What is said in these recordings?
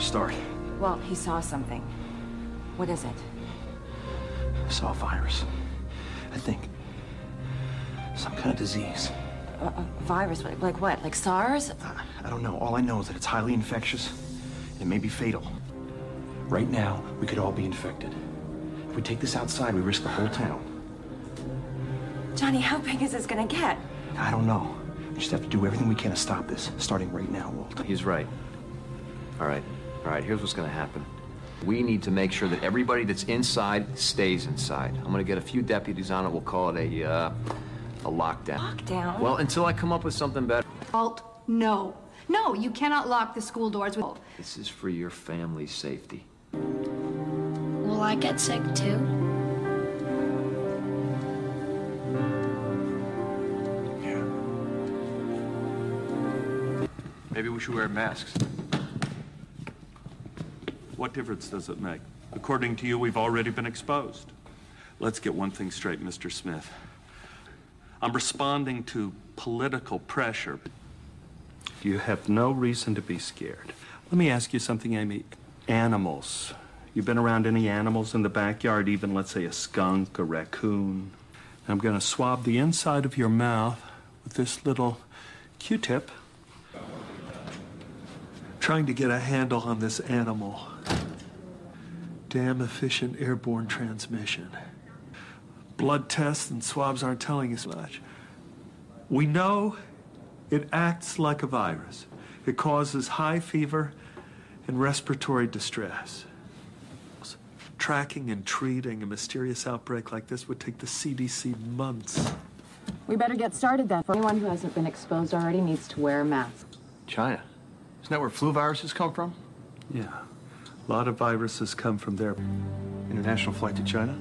me think about where to start. Well, he saw something. What is it? I saw a virus. I think some kind of disease. A, a virus? Like, like what? Like SARS? I, I don't know. All I know is that it's highly infectious. And it may be fatal. Right now, we could all be infected. If we take this outside, we risk the whole town. Johnny, how big is this gonna get? I don't know. We just have to do everything we can to stop this, starting right now, Walt. He's right. All right, all right, here's what's gonna happen. We need to make sure that everybody that's inside stays inside. I'm gonna get a few deputies on it. We'll call it a, uh, a lockdown. Lockdown? Well, until I come up with something better. Walt, no. No, you cannot lock the school doors with. This is for your family's safety. Will I get sick too? Yeah. Maybe we should wear masks. What difference does it make? According to you, we've already been exposed. Let's get one thing straight, Mr. Smith. I'm responding to political pressure. You have no reason to be scared. Let me ask you something, Amy. Animals. You've been around any animals in the backyard, even let's say a skunk, a raccoon? I'm going to swab the inside of your mouth with this little Q-tip. Trying to get a handle on this animal. Damn efficient airborne transmission. Blood tests and swabs aren't telling us much. We know it acts like a virus. It causes high fever and respiratory distress. Tracking and treating a mysterious outbreak like this would take the CDC months. We better get started then. For anyone who hasn't been exposed already needs to wear a mask. China. Isn't that where flu viruses come from? Yeah. A lot of viruses come from there. International flight to China?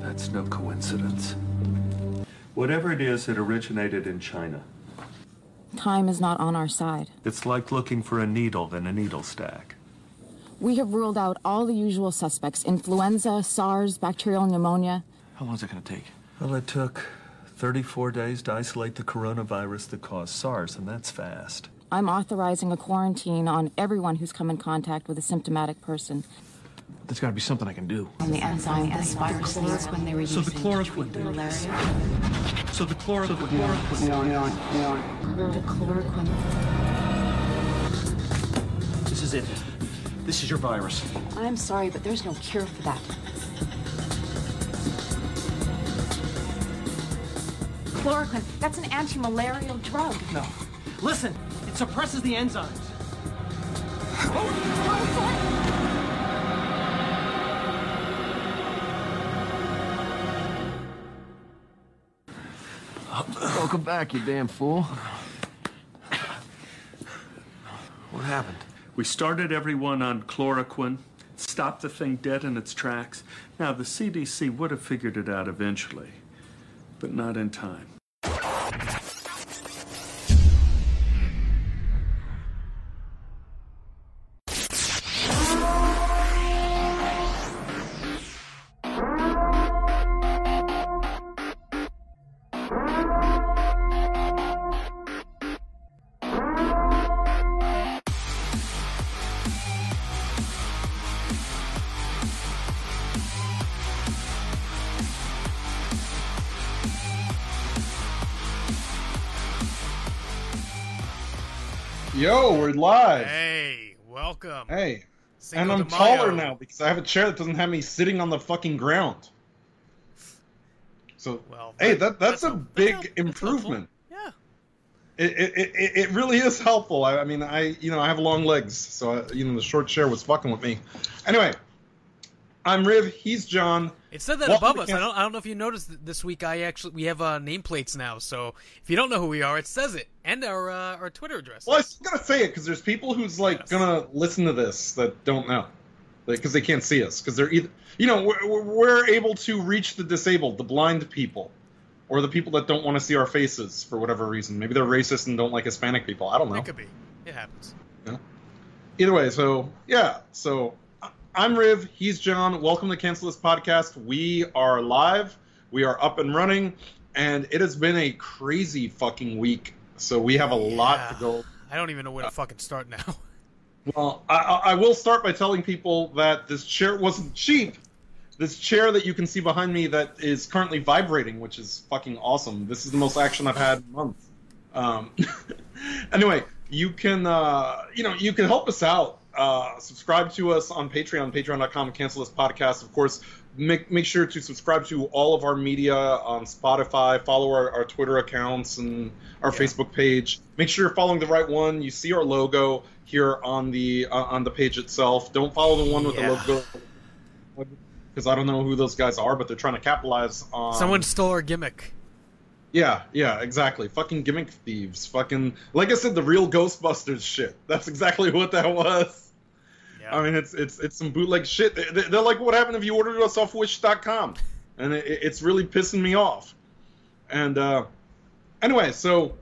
That's no coincidence. Whatever it is, it originated in China. Time is not on our side. It's like looking for a needle in a needle stack. We have ruled out all the usual suspects influenza, SARS, bacterial pneumonia. How long is it going to take? Well, it took 34 days to isolate the coronavirus that caused SARS, and that's fast. I'm authorizing a quarantine on everyone who's come in contact with a symptomatic person. There's got to be something I can do. On the enzyme, this virus leads when they were So the chloroquine to treat did this. So the chloroquine. So the chloroquine. This is it. This is your virus. I'm sorry, but there's no cure for that. Chloroquine, that's an anti-malarial drug. No. Listen, it suppresses the enzymes. Welcome back, you damn fool. What happened? We started everyone on chloroquine, stopped the thing dead in its tracks. Now, the CDC would have figured it out eventually, but not in time. We're live. Hey, welcome. Hey. Cinco and I'm taller now because I have a chair that doesn't have me sitting on the fucking ground. So, Well, hey, that that's, that's a big that's improvement. Yeah. It, it, it, it really is helpful. I, I mean, I you know I have long legs, so I, you know the short chair was fucking with me. Anyway, I'm Riv. He's Jon. It said that Welcome above us. I don't. I don't know if you noticed this week. I actually we have uh, nameplates now. So if you don't know who we are, it says it and our uh, our Twitter address. Well, I still gotta say it because there's people who's like Yes. gonna listen to this that don't know, because they can't see us because they're either you know we're, we're- able to reach the disabled, the blind people, or the people that don't want to see our faces for whatever reason. Maybe they're racist and don't like Hispanic people. I don't know. It could be. It happens. Yeah. Either way, so yeah, so I'm Riv. He's Jon. Welcome to Cancel This Podcast. We are live. We are up and running, and it has been a crazy fucking week. So we have a lot to go. I don't even know where to fucking start now. Well, I, I I will start by telling people that this chair wasn't cheap. This chair that you can see behind me that is currently vibrating, which is fucking awesome. This is the most action I've had in months. Um, anyway, you can uh, you know you can help us out. Uh, subscribe to us on Patreon, patreon.com, cancel this podcast. Of course, make make sure to subscribe to all of our media on Spotify. Follow our, our Twitter accounts and our Yeah. Facebook page. Make sure you're following the right one. You see our logo here on the uh, on the page itself. Don't follow the one with Yeah. the logo because I don't know who those guys are, but they're trying to capitalize on. Someone stole our gimmick. Yeah, yeah, exactly. Fucking gimmick thieves. Fucking like I said, the real Ghostbusters shit. That's exactly what that was. Yeah. I mean, it's it's it's some bootleg shit. They- they- They're like, what happened if you ordered us off Wish.com? And it, it's really pissing me off. And uh, anyway, so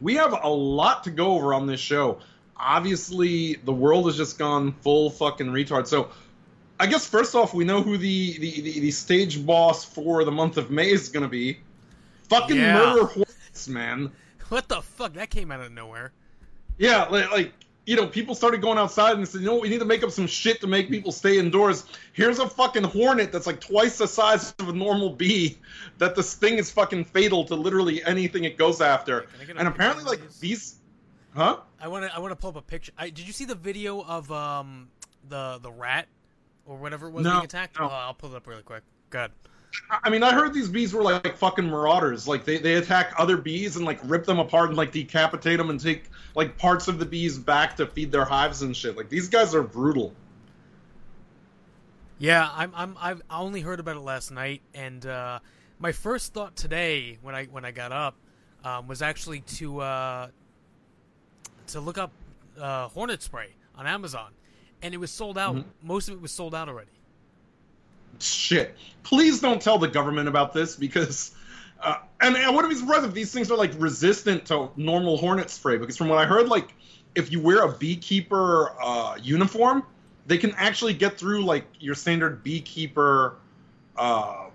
we have a lot to go over on this show. Obviously, the world has just gone full fucking retard. So I guess first off, we know who the the, the, the stage boss for the month of May is going to be. Fucking Yeah. murder horse, man. What the fuck? That came out of nowhere. Yeah, like, like you know, people started going outside and said, you know we need to make up some shit to make people stay indoors. Here's a fucking hornet that's like twice the size of a normal bee. That this thing is fucking fatal to literally anything it goes after. Can I get a And apparently, like these? these, huh? I want to. I want to pull up a picture. I, did you see the video of um the the rat or whatever it was No, being attacked? no. Oh, I'll pull it up really quick. Good. I- mean, I heard these bees were like fucking marauders. Like they, they attack other bees and like rip them apart and like decapitate them and take like parts of the bees back to feed their hives and shit. Like these guys are brutal. Yeah, I'm. I'm. I've only heard about it last night, and uh, my first thought today when I when I got up um, was actually to uh, to look up uh, hornet spray on Amazon, and it was sold out. Most of it was sold out already. Shit. Please don't tell the government about this because, uh, and I wouldn't be surprised if these things are like resistant to normal hornet spray. Because from what I heard, like if you wear a beekeeper uh, uniform, they can actually get through like your standard beekeeper, uh,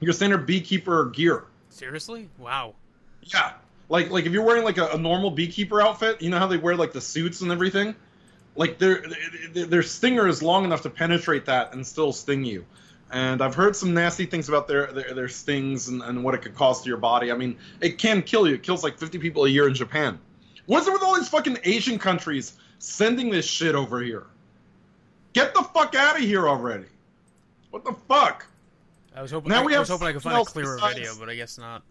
your standard beekeeper gear. Seriously? Wow. Yeah, like like if you're wearing like a, a normal beekeeper outfit, you know how they wear like the suits and everything. Like their their- stinger is long enough to penetrate that and still sting you. And I've heard some nasty things about their their, their stings and, and what it could cause to your body. I mean, it can kill you. It kills like 50 people a year in Japan. What's it with all these fucking Asian countries sending this shit over here? Get the fuck out of here already. What the fuck? I was hoping. Now I, we I have was hoping I could find a clearer besides- video, but I guess not.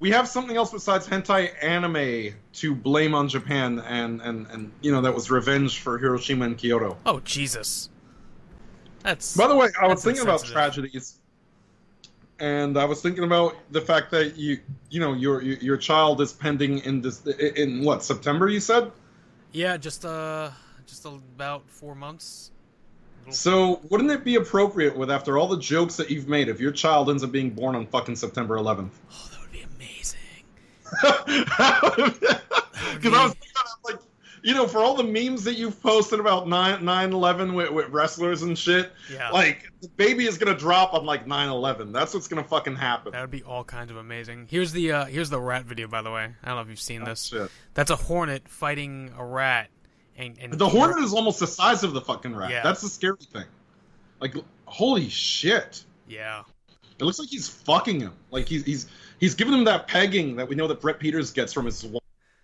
We have something else besides hentai anime to blame on Japan, and and and you know that was revenge for Hiroshima and Kyoto. Oh Jesus. That's. By the way, I was thinking about tragedies, and I was thinking about the fact that you you know your your, child is pending in this in what September you said. Yeah, just uh, just about four months. So wouldn't it be appropriate with after all the jokes that you've made if your child ends up being born on fucking September 11th? Oh, that would be amazing. Because I was thinking about, like, you know, for all the memes that you've posted about 9 9 11 with, with wrestlers and shit, Yeah. like, the baby is going to drop on, like, 9 11. That's what's going to fucking happen. That would be all kinds of amazing. Here's the uh, here's the rat video, by the way. I don't know if you've seen this. Shit. That's a hornet fighting a rat, and, and The hornet is almost the size of the fucking rat. Yeah. That's the scary thing. Like, holy shit. Yeah, It looks like he's fucking him. Like, he's, he's, he's giving him that pegging that we know that Brett Peters gets from his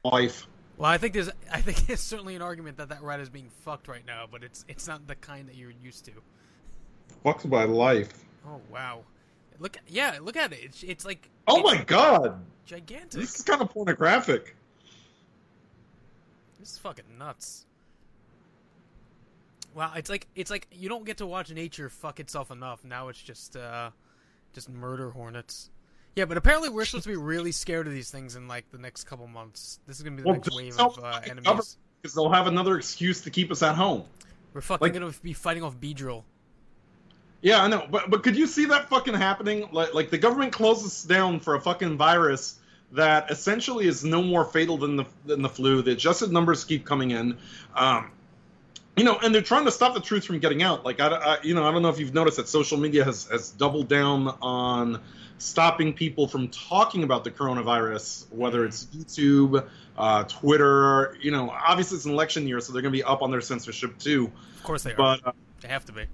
wife. Well, I think there's I think there's certainly an argument that that rat is being fucked right now, but it's it's not the kind that you're used to. Fucked by life. Oh wow, look yeah, look at it. It's it's like Oh it's my god. gigantic. This is kind of pornographic. This is fucking nuts. Wow, it's like it's like you don't get to watch nature fuck itself enough. Now it's just uh just murder hornets. Yeah, but apparently we're supposed to be really scared of these things in like the next couple months. This is gonna be the Well, next wave of uh, enemies. Because they'll have another excuse to keep us at home. We're fucking like- gonna be fighting off Beedrill. Yeah, I know, but but could you see that fucking happening? Like, like the government closes down for a fucking virus that essentially is no more fatal than the than the flu. The adjusted numbers keep coming in, um, you know, and they're trying to stop the truth from getting out. Like, I, I, you know, I don't know if you've noticed that social media has has doubled down on stopping people from talking about the coronavirus, whether it's YouTube, uh, Twitter. You know, obviously it's an election year, so they're going to be up on their censorship too. Of course they are. But uh, they have to be.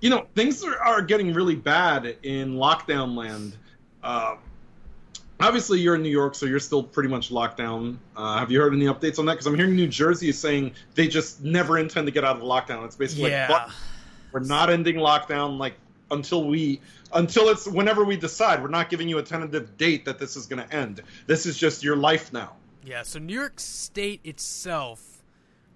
you know, things are, are getting really bad in lockdown land. Uh, obviously, you're in New York, so you're still pretty much locked down. Uh, have you heard any updates on that? Because I'm hearing New Jersey is saying they just never intend to get out of the lockdown. It's basically Yeah. like, "Fuck, we're not ending lockdown like until we until it's whenever we decide. We're not giving you a tentative date that this is going to end. This is just your life now. Yeah, so New York State itself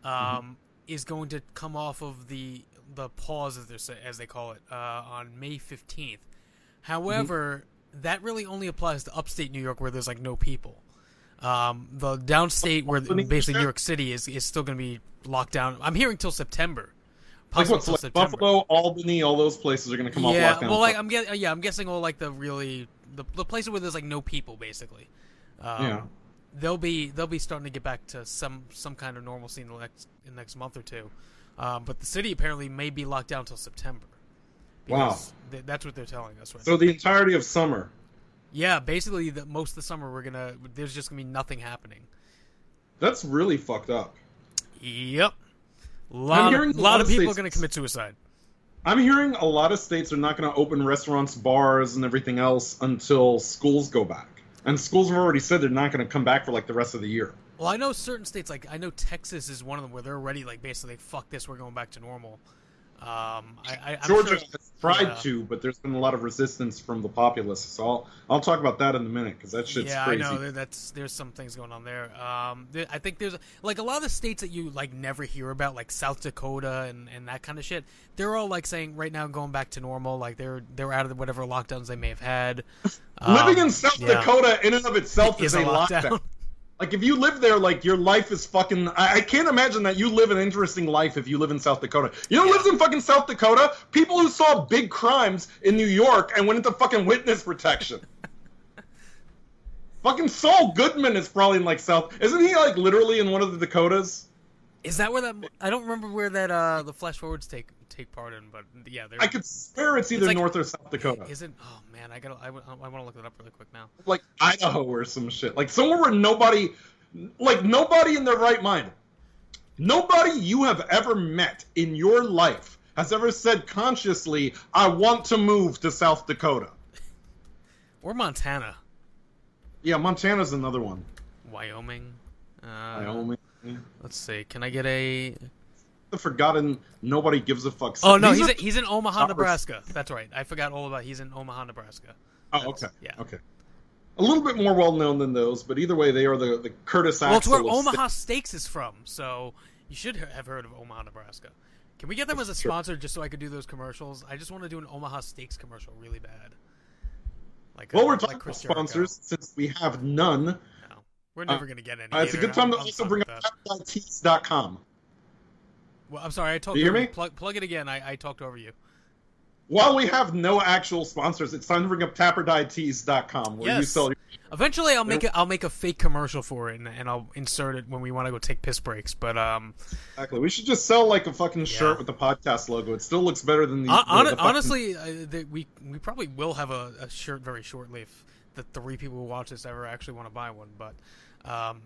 um, Mm-hmm. is going to come off of the the pause, as they as they call it, uh, on May fifteenth. However, Mm-hmm. That really only applies to upstate New York, where there's like no people. Um, the downstate, where basically New. York City is is still going to be locked down. I'm hearing till September. Like what's till like September. Buffalo, Albany, all those places are going to come yeah, off lockdown. well, like I'm guess- yeah, I'm guessing all like the really the the places where there's like no people, basically. Um, Yeah. They'll be they'll be starting to get back to some some kind of normalcy in the next in the next month or two, um, but the city apparently may be locked down until September. Wow. Th- that's what they're telling us right so now. the entirety of summer. Yeah, basically, the, most of the summer we're gonna there's just gonna be nothing happening. That's really fucked up. Yep. A lot, of, a lot lot of people are going to commit suicide. I'm hearing a lot of states are not going to open restaurants, bars, and everything else until schools go back. And schools have already said they're not going to come back for like the rest of the year. Well, I know certain states, like I know Texas is one of them where they're already like basically fuck this, we're going back to normal. Um, I, I, Georgia sure- has tried yeah. to, but there's been a lot of resistance from the populace. So I'll I'll talk about that in a minute because that shit's yeah, crazy. I know that's there's some things going on there. Um, there- I think there's like a lot of the states that you like never hear about, like South Dakota and, and that kind of shit. They're all like saying right now going back to normal, like they're they're out of whatever lockdowns they may have had. Living Um, in South yeah. Dakota in and of itself Is is, a a lockdown. lockdown. Like if you live there, like your life is fucking. I, I can't imagine that you live an interesting life if you live in South Dakota. You know, who lives in fucking South Dakota. People who saw big crimes in New York and went into fucking witness protection. fucking Saul Goodman is probably in like South. Isn't he like literally in one of the Dakotas? Is that where that? I don't remember where that uh the flash forwards take take part in, but yeah, I could swear it's either like- North or South Dakota. Isn't? Oh man, I gotta. I, want to look it up really quick now. like Idaho or some shit. Like somewhere where nobody, like nobody in their right mind, nobody you have ever met in your life has ever said consciously, "I want to move to South Dakota." Or Montana, Yeah, Montana's another one. Wyoming. Uh, Wyoming. Let's see. Can I get a? The forgotten. Nobody gives a fuck. Oh no, These he's are- a, he's in Omaha, Nebraska. That's right. I forgot all about. He's in Omaha, Nebraska. Oh, okay. yeah. Okay. A little bit more well known than those, but either way, they are the the Curtis Well, it's where Omaha Steaks is from, so you should have heard of Omaha, Nebraska. Can we get them as a sponsor just so I could do those commercials? I just want to do an Omaha Steaks commercial really bad. Like, Well, uh, we're like talking about sponsors since we have none. We're never gonna get any. Uh, it's a good time to I'm- I'm also bring up. TapDieTees.com. Well, I'm sorry, I talked. Do you hear me? Plug, plug it again. I, I talked over you. While we have no actual sponsors, it's time to bring up TapperDieTees.com, where you sell your Eventually, I'll make a, I'll make a fake commercial for it, and, and I'll insert it when we want to go take piss breaks. But um, Exactly. We should just sell like a fucking shirt with the podcast logo. It still looks better than the. hon- the- the fucking- honestly, uh, the, we we probably will have a, a shirt very shortly if the three people who watch this ever actually want to buy one. But um,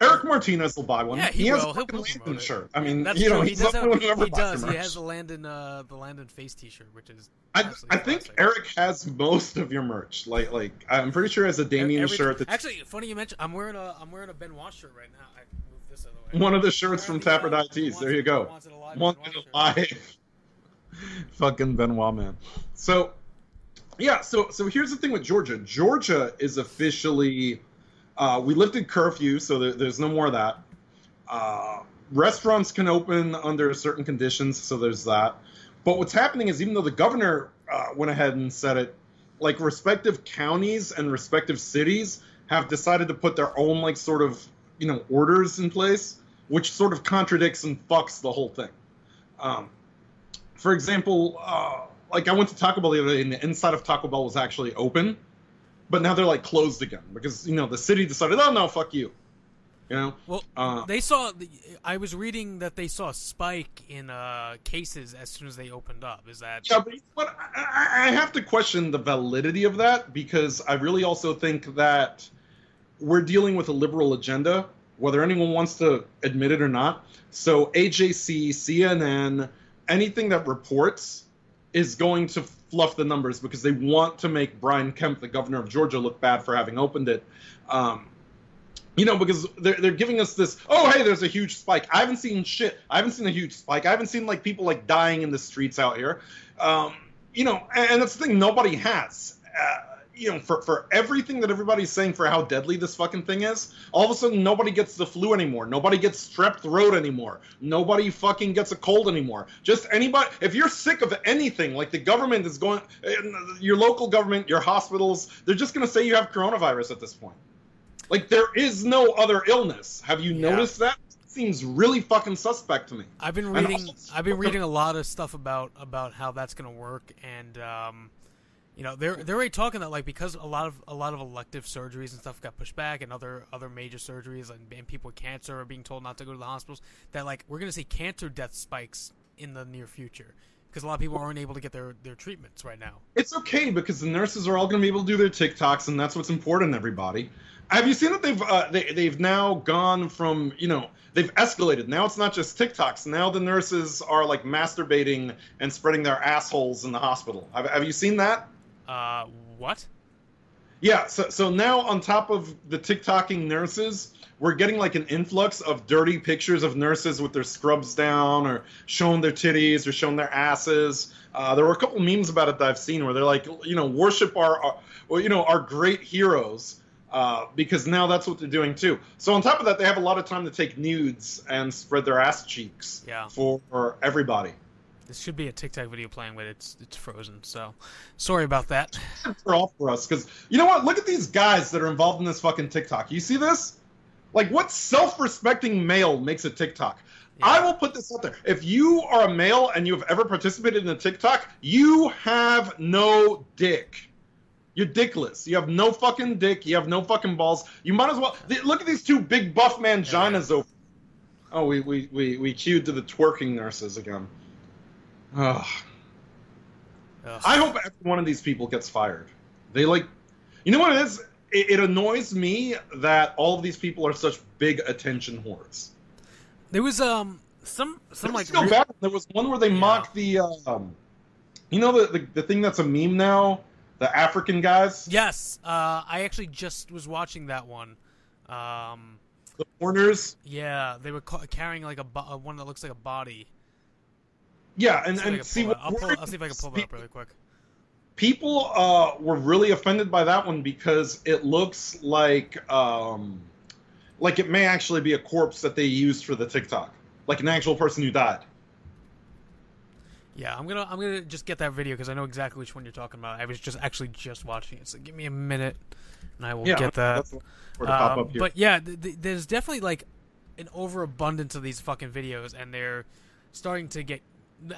Eric Martinez will buy one. yeah, he, has will. a He'll, fucking he'll Landon it. shirt. I mean, that's you know, true. He does. Have, the one who ever he does. He has the Landon uh, the Landon face T-shirt, which is. I, I think classic. Eric has most of your merch. Like, like I'm pretty sure he has a Damien Every- shirt. That's Actually, funny you mentioned. I'm wearing a I'm wearing a Ben Benoit shirt right now. I moved this other way. one of the shirts from Tapper Tees. There you go. It Alive Wanted alive. Fucking Benoit man. So, yeah. So, so here's the thing with Georgia. Georgia is officially. Uh, we lifted curfew, so there, there's no more of that. Uh, restaurants can open under certain conditions, so there's that. But what's happening is, even though the governor uh, went ahead and said it, like respective counties and respective cities have decided to put their own like sort of you know orders in place, which sort of contradicts and fucks the whole thing. Um, for example, uh, like I went to Taco Bell the other day, and the inside of Taco Bell was actually open, but now they're like closed again because you know the city decided, oh no, fuck you. You know. Well, Uh, they saw. The, I was reading that they saw a spike in uh, cases as soon as they opened up. Is that? Yeah, but, but I, I have to question the validity of that because I really also think that we're dealing with a liberal agenda, whether anyone wants to admit it or not. So AJC, CNN, anything that reports is going to fluff the numbers because they want to make Brian Kemp, the governor of Georgia, look bad for having opened it. Um, you know, because they're, they're giving us this, oh, hey, there's a huge spike. I haven't seen shit. I haven't seen a huge spike. I haven't seen, like, people, like, dying in the streets out here. Um, you know, and, and that's the thing, nobody has. Uh, you know, for, for everything that everybody's saying for how deadly this fucking thing is, all of a sudden nobody gets the flu anymore. Nobody gets strep throat anymore. Nobody fucking gets a cold anymore. Just anybody, if you're sick of anything, like the government is going, your local government, your hospitals, they're just going to say you have coronavirus at this point. Like there is no other illness. Have you Yeah. noticed that? Seems really fucking suspect to me. I've been reading. also- I've been reading a lot of stuff about about how that's going to work, and um, you know, they're they're already talking that like because a lot of a lot of elective surgeries and stuff got pushed back, and other other major surgeries, and, and people with cancer are being told not to go to the hospitals. That like we're to see cancer death spikes in the near future because a lot of people aren't able to get their their treatments right now. It's okay because the nurses are all going to be able to do their TikToks, and that's what's important, everybody. Have you seen that they've uh, they, they've now gone from you know they've escalated. Now it's not just TikToks. Now the nurses are like masturbating and spreading their assholes in the hospital. Have, have you seen that? Uh, what? Yeah. So so now on top of the TikToking nurses, we're getting like an influx of dirty pictures of nurses with their scrubs down or showing their titties or showing their asses. Uh, there were a couple memes about it that I've seen where they're like, you know, worship our, our well, you know, our great heroes. Uh, because now that's what they're doing too. So on top of that, they have a lot of time to take nudes and spread their ass cheeks Yeah. for, for everybody. This should be a TikTok video playing, but it's it's frozen. So sorry about that. for all for us because you know what? Look at these guys that are involved in this fucking TikTok. You see this? Like, what self-respecting male makes a TikTok? I will put this out there. If you are a male and you have ever participated in a TikTok, you have no dick. You're dickless. You have no fucking dick. You have no fucking balls. You might as well look at these two big buff manginas over. Oh, we we we we cued to the twerking nurses again. Ugh. Ugh. I hope every one of these people gets fired. They like, you know what it is? It, it annoys me that all of these people are such big attention whores. There was um some some like re- bad. There was one where they Yeah. mocked the, um, you know, the, the the thing that's a meme now, the African guys, Yes, uh, I actually just was watching that one. Um, the foreigners. yeah, they were ca- carrying like a bo- one that looks like a body. Yeah, and and see, what I'll, pull, I'll see if I can pull that up really quick. People uh, were really offended by that one because it looks like um, like it may actually be a corpse that they used for the TikTok, like an actual person who died. Yeah, I'm gonna I'm gonna just get that video because I know exactly which one you're talking about. I was just actually just watching it, so give me a minute, and I will Yeah, get that. that's where to pop up here. But yeah, th- th- there's definitely like an overabundance of these fucking videos, and they're starting to get.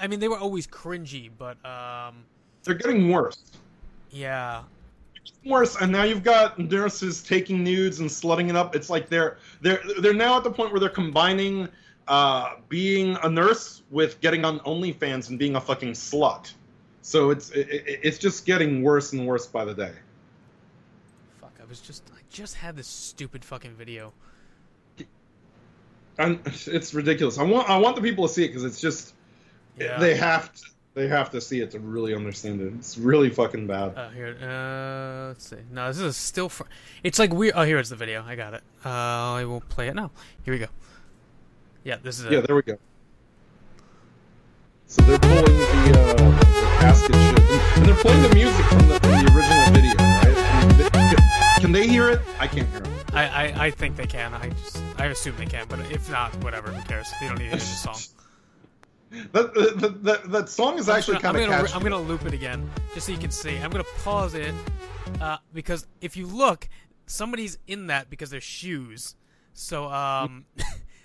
I mean, they were always cringy, but um, They're getting worse. yeah, worse and now you've got nurses taking nudes and slutting it up it's like they're they're they're now at the point where they're combining uh being a nurse with getting on OnlyFans and being a fucking slut so it's it, it- it's just getting worse and worse by the day fuck. I was just I just had this stupid fucking video. and it's ridiculous i want i want the people to see it because it's just Yeah. they have to they have to see it to really understand it it's really fucking bad Uh, here, uh, let's see. No, this is still. Fr- it's like weird. Oh, here is the video. I got it. Uh, I will play it now. Here we go. Yeah, this is it. yeah there we go so they're pulling the, uh, the casket shit and they're playing the music from the, from the original video right I mean, they- can they hear it i can't hear it I, I, I think they can. I just I assume they can, but if not, whatever. Who cares? They don't need to hear the song. That, that, that, that song is I'm actually kind of I'm gonna, catchy. I'm gonna loop it again just so you can see. I'm gonna pause it uh, because if you look, somebody's in that because there's shoes. So um,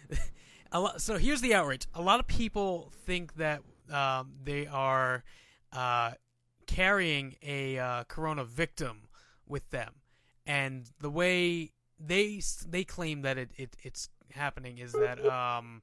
a lot, so here's the outrage. A lot of people think that um, they are uh, carrying a uh, corona victim with them, and the way they they claim that it, it it's happening is that um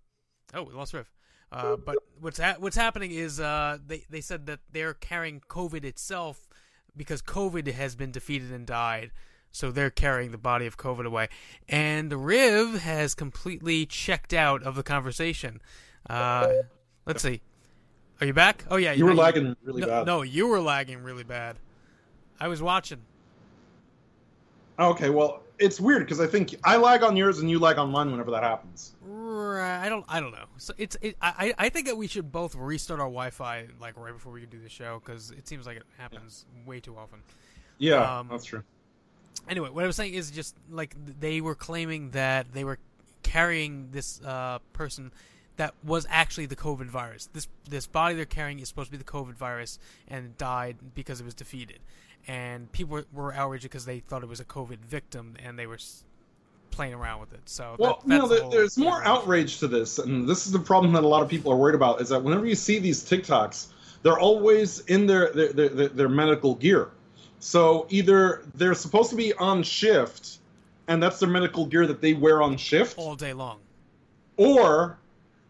oh we lost Riv. Uh, but what's ha- what's happening is uh, they they said that they're carrying COVID itself because COVID has been defeated and died, so they're carrying the body of COVID away. And Riv has completely checked out of the conversation. Uh, let's see. Are you back? Oh yeah, You were lagging really no, bad. No, you were lagging really bad. I was watching. Okay, well, it's weird because I think I lag on yours and you lag on mine whenever that happens. Right, I don't. I don't know. So it's. It, I. I think that we should both restart our Wi-Fi like right before we can do the show because it seems like it happens way too often. Yeah, Um, that's true. Anyway, what I was saying is just like they were claiming that they were carrying this uh, person that was actually the COVID virus. This this body they're carrying is supposed to be the COVID virus and died because it was defeated. And people were, outraged because they thought it was a COVID victim and they were playing around with it. So Well, that, the there's more outrage to this, and this is the problem that a lot of people are worried about. Is that whenever you see these TikToks, they're always in their their, their, their, their medical gear. So either they're supposed to be on shift, and that's their medical gear that they wear on shift, all day long. or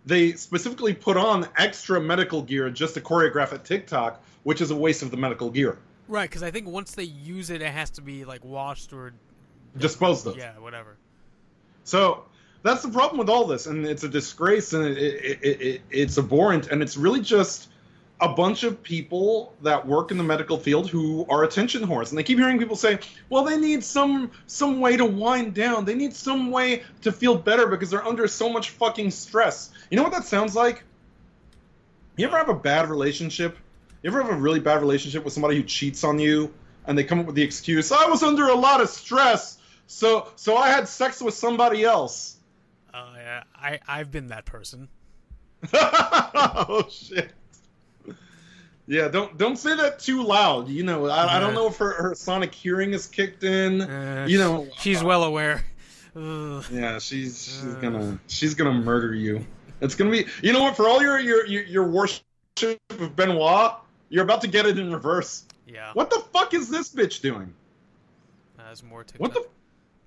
they specifically put on extra medical gear just to choreograph at TikTok, which is a waste of the medical gear. Right, because I think once they use it, it has to be like washed or Disposed of. yeah, whatever. So that's the problem with all this, and it's a disgrace, and it, it, it, it, it's abhorrent, and it's really just a bunch of people that work in the medical field who are attention whores, and they keep hearing people say, "Well, they need some some way to wind down. They need some way to feel better because they're under so much fucking stress." You know what that sounds like? You ever have a bad relationship? You ever have a really bad relationship with somebody who cheats on you, and they come up with the excuse, "I was under a lot of stress." So so I had sex with somebody else. Uh, yeah, I I've been that person. oh shit. Yeah, don't don't say that too loud. You know, I, I don't know if her, her sonic hearing is kicked in. Uh, you know, she's well aware. Ugh. yeah, she's she's gonna she's gonna murder you. It's gonna be. You know what? For all your your your, your worship of Benoit, you're about to get it in reverse. Yeah. What the fuck is this bitch doing? Uh, there's more TikTok. What the?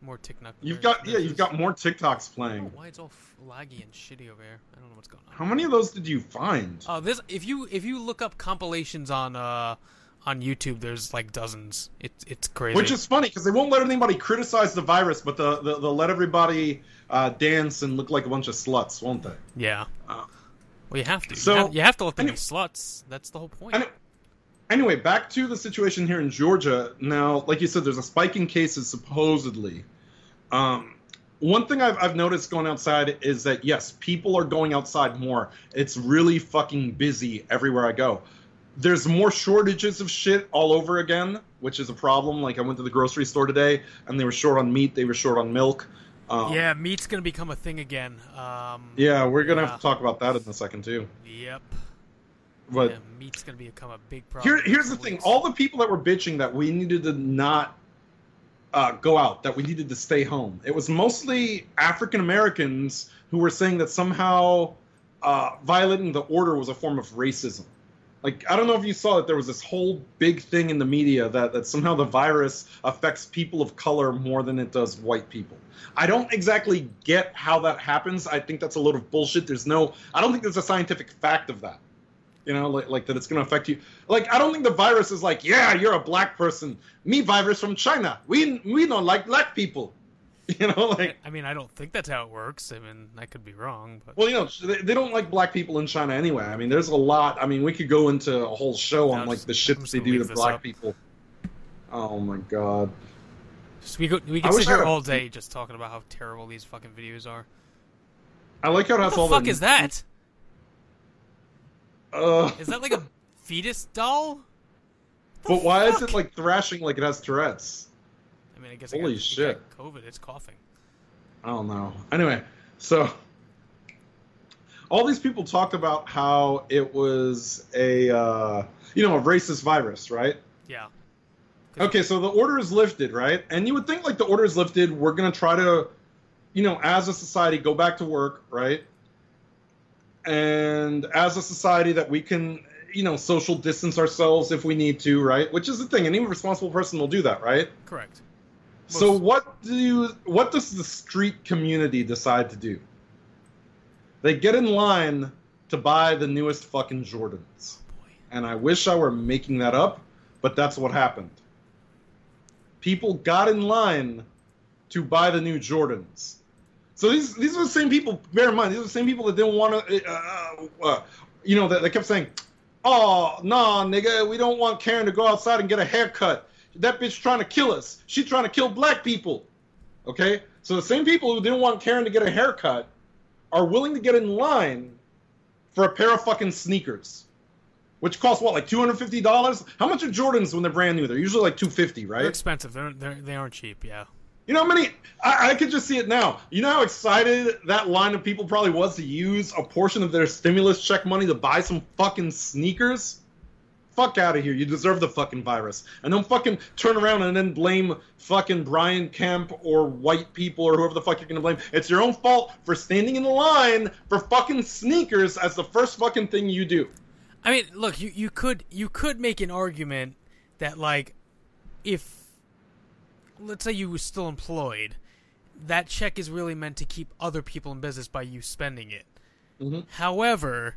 More TikTok. You've got yeah, you've got more TikToks playing. why it's all laggy and shitty over here. I don't know what's going on. How many of those did you find? Oh, this if you if you look up compilations on uh on YouTube, there's like dozens. It's it's crazy. Which is funny because they won't let anybody criticize the virus, but the, the, they'll let everybody uh, dance and look like a bunch of sluts, won't they? yeah. Uh, Well, you have to. so- you, have, you have to let them be sluts. That's the whole point. Anyway, back to the situation here in Georgia. Now, like you said, there's a spike in cases supposedly. Um, one thing I've, I've noticed going outside is that yes, people are going outside more. It's really fucking busy everywhere I go. There's more shortages of shit all over again, which is a problem. Like I went to the grocery store today, and they were short on meat. They were short on milk. Um, yeah, meat's gonna become a thing again. Um, Yeah, we're gonna Yeah. have to talk about that in a second too. Yep. But yeah, meat's gonna become a big problem. Here, here's the couple thing: weeks. all the people that were bitching that we needed to not uh, go out, that we needed to stay home. It was mostly African Americans who were saying that somehow uh, violating the order was a form of racism. Like I don't know if you saw that there was this whole big thing in the media that that somehow the virus affects people of color more than it does white people. I don't exactly get how that happens. I think that's a load of bullshit. There's no I don't think there's a scientific fact of that. You know, like, like that it's going to affect you. Like I don't think the virus is like, yeah, you're a black person. Me virus from China. We we don't like black people. You know, like I mean, I don't think that's how it works. I mean, I could be wrong, but well, you know, they, they don't like black people in China anyway. I mean, there's a lot. I mean, we could go into a whole show on I'm like just- the shit I'm that just they do to black up. people. Oh my god. Just- we could we could sit here all day just talking about how terrible these fucking videos are. I like how What that's the all. fuck the- is that? Uh, Is that? Is that like a fetus doll? but why is it like thrashing like it has Tourette's? I mean, I guess I Holy got, if shit. COVID. It's coughing. I don't know. Anyway, so all these people talked about how it was a uh, you know a racist virus, right? Yeah. Okay, so the order is lifted, right? And you would think like the order is lifted, we're gonna try to, you know, as a society, go back to work, right? And as a society, that we can, you know, social distance ourselves if we need to, right? Which is the thing. Any responsible person will do that, right? Correct. So what do you, what does the street community decide to do? They get in line to buy the newest fucking Jordans. And I wish I were making that up, but that's what happened. People got in line to buy the new Jordans. So these these are the same people. Bear in mind, these are the same people that didn't want to, uh, uh, you know, that they kept saying, "Oh, nah, nigga, we don't want Karen to go outside and get a haircut. That bitch trying to kill us. She's trying to kill black people." Okay, so the same people who didn't want Karen to get a haircut are willing to get in line for a pair of fucking sneakers, which cost what, like two hundred fifty dollars? How much are Jordans when they're brand new? They're usually like two fifty, right? They're expensive. They're, they're they aren't cheap. Yeah. You know how many? I, I could just see it now. You know how excited that line of people probably was to use a portion of their stimulus check money to buy some fucking sneakers? Fuck out of here. You deserve the fucking virus. And don't fucking turn around and then blame fucking Brian Kemp or white people or whoever the fuck you're gonna blame. It's your own fault for standing in the line for fucking sneakers as the first fucking thing you do. I mean, look, you, you could you could make an argument that like if let's say you were still employed, that check is really meant to keep other people in business by you spending it. Mhm. However,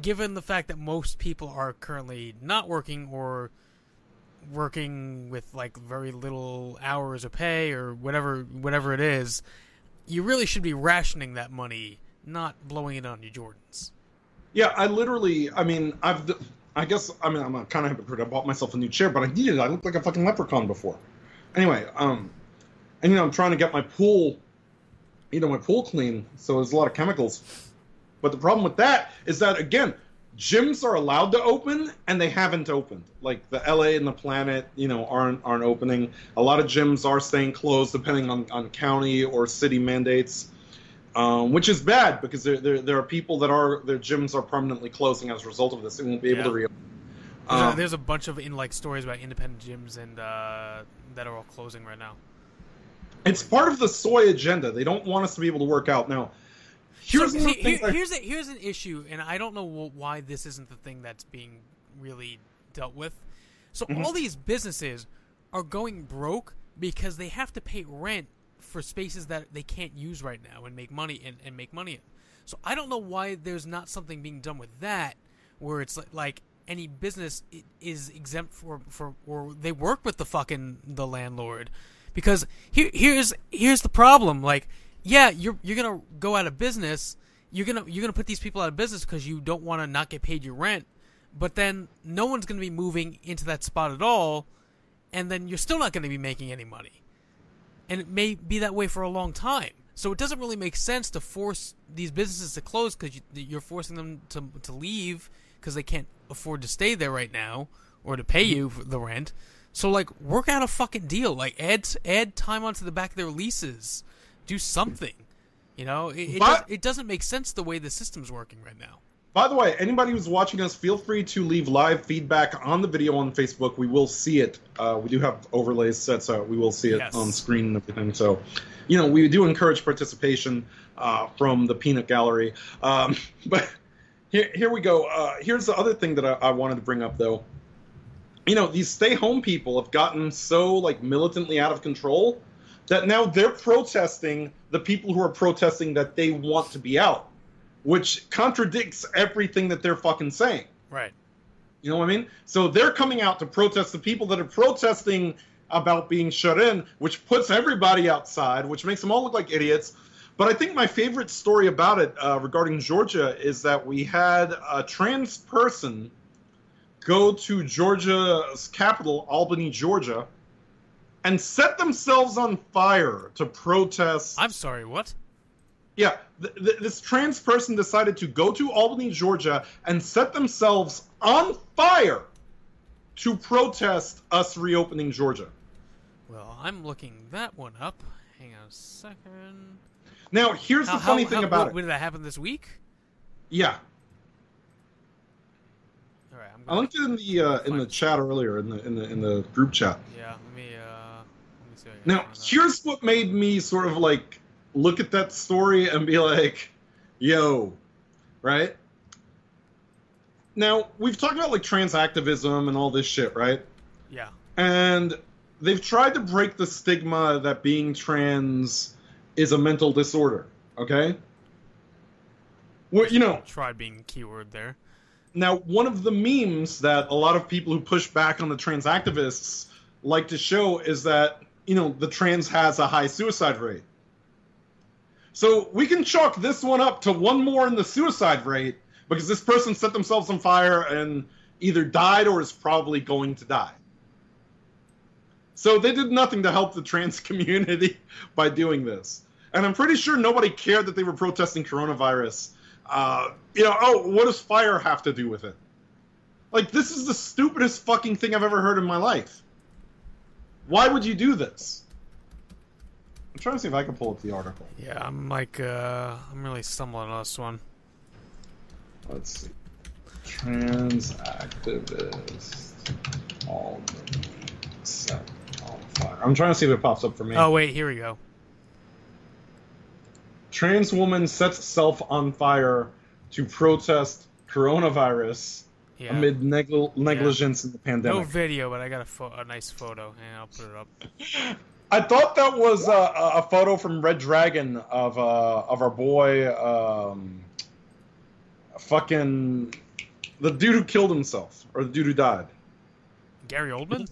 given the fact that most people are currently not working or working with like very little hours of pay or whatever whatever it is, you really should be rationing that money, not blowing it on your Jordans. Yeah, I literally, I mean, I've, I guess, I mean, I'm a kind of hypocrite. I bought myself a new chair, but I needed it. I looked like a fucking leprechaun before. Anyway, um, and you know, I'm trying to get my pool, you know, my pool clean, so there's a lot of chemicals. But the problem with that is that again, gyms are allowed to open and they haven't opened. Like the LA and the Planet, you know, aren't aren't opening. A lot of gyms are staying closed depending on, on county or city mandates um, which is bad because there, there there are people that are their gyms are permanently closing as a result of this. They won't be able Yeah. to reopen. There's, a, Um, there's a bunch of in like stories about independent gyms and uh, that are all closing right now. it's part of the soy agenda. They don't want us to be able to work out. Now, here's so, see, here- I- here's a, here's an issue, and I don't know why this isn't the thing that's being really dealt with. So Mm-hmm. all these businesses are going broke because they have to pay rent for spaces that they can't use right now and make money and, and make money in. So I don't know why there's not something being done with that, where it's like, like any business is exempt for for or they work with the fucking the landlord, because here here's here's the problem. Like, yeah, you're you're gonna go out of business. You're gonna you're gonna put these people out of business because you don't want to not get paid your rent, but then no one's gonna be moving into that spot at all, and then you're still not gonna be making any money and it may be that way for a long time. So it doesn't really make sense to force these businesses to close because you, you're forcing them to to leave because they can't afford to stay there right now or to pay mm-hmm. you for the rent. So like, work out a fucking deal. Like, add add time onto the back of their leases. Do something. You know, it it, But- does, it doesn't make sense the way the system's working right now. By the way, anybody who's watching us, feel free to leave live feedback on the video on Facebook. We will see it. Uh, we do have overlays set, so we will see it Yes. on screen and everything. So, you know, we do encourage participation uh, from the peanut gallery. Um, but here, here we go. Uh, here's the other thing that I, I wanted to bring up, though. You know, these stay-home people have gotten so like militantly out of control that now they're protesting the people who are protesting that they want to be out which contradicts everything that they're fucking saying. Right. You know what I mean? So they're coming out to protest the people that are protesting about being shut in, which puts everybody outside, which makes them all look like idiots. But I think my favorite story about it uh, regarding Georgia is that we had a trans person go to Georgia's capital, Albany, Georgia, and set themselves on fire to protest. I'm sorry. What? Yeah, th- th- this trans person decided to go to Albany, Georgia, and set themselves on fire to protest us reopening Georgia. Well, I'm looking that one up. Hang on a second. Now, here's How- the funny how- thing how- about it. When did that happen this week? Yeah, All right. I'm I linked it in the uh, in the chat earlier in the in the in the group chat. Yeah. Let me. Uh. Let me see. what I can Now, here's what made me sort of like look at that story and be like, yo, right? Now, we've talked about like trans activism and all this shit, right? Yeah. And they've tried to break the stigma that being trans is a mental disorder. Okay. Well, you know, Tried being a keyword there. now one of the memes that a lot of people who push back on the trans activists like to show is that you know the trans has a high suicide rate. So we can chalk this one up to one more in the suicide rate because this person set themselves on fire and either died or is probably going to die. So they did nothing to help the trans community by doing this. And I'm pretty sure nobody cared that they were protesting coronavirus. Uh, you know, oh, what does fire have to do with it? Like, this is the stupidest fucking thing I've ever heard in my life. Why would you do this? I'm trying to see if I can pull up the article. Yeah, I'm like, uh, I'm really stumbling on this one. Let's see. Trans activist all set on fire. I'm trying to see if it pops up for me. Oh wait, here we go. Trans woman sets self on fire to protest coronavirus Yeah. amid negl- negligence in the pandemic. No video, but I got a, pho- a nice photo, and I'll put it up. I thought that was uh, a, photo from Red Dragon of uh, of our boy, um, fucking the dude who killed himself or the dude who died. Gary Oldman?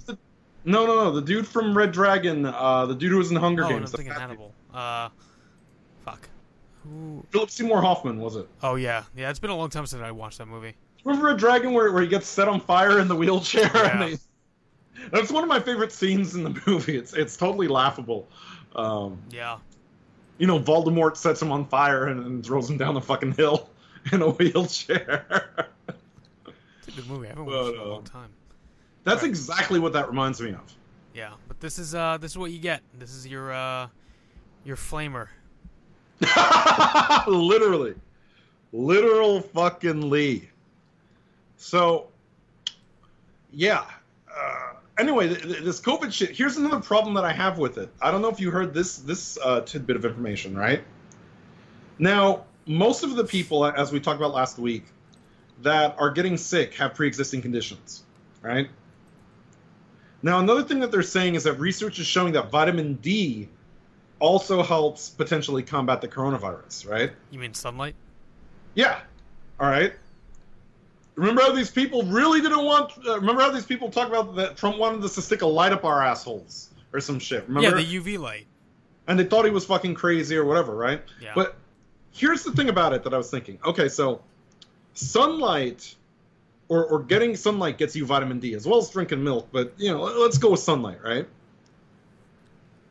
No, no, no, the dude from Red Dragon, uh, the dude who was in Hunger oh, I'm Games. the thinking. Hannibal. Uh, fuck. Who? Philip Seymour Hoffman was it? Oh yeah, yeah. It's been a long time since I watched that movie. Remember a Dragon where, where he gets set on fire in the wheelchair? And Yeah. they, that's one of my favorite scenes in the movie. It's it's totally laughable. Um, Yeah. you know, Voldemort sets him on fire and, and throws him down the fucking hill in a wheelchair. It's a good movie. I haven't But, watched it in a long um, time. That's Right. exactly what that reminds me of. Yeah, but this is uh, this is what you get. This is your uh, your flamer. Literally. Literal fucking Lee. So, yeah. Uh, anyway, th- th- this COVID shit. Here's another problem that I have with it. I don't know if you heard this this uh, tidbit of information, right? Now, most of the people, as we talked about last week, that are getting sick have pre-existing conditions, right? Now, another thing that they're saying is that research is showing that vitamin D also helps potentially combat the coronavirus, right? You mean sunlight? Yeah. All right. Remember how these people really didn't want? Uh, remember how these people talk about that Trump wanted us to stick a light up our assholes or some shit? Remember? Yeah, the UV light. and they thought he was fucking crazy or whatever, right? Yeah. But here's the thing about it that I was thinking. Okay, so sunlight or, or getting sunlight gets you vitamin D as well as drinking milk, but you know, let's go with sunlight, right?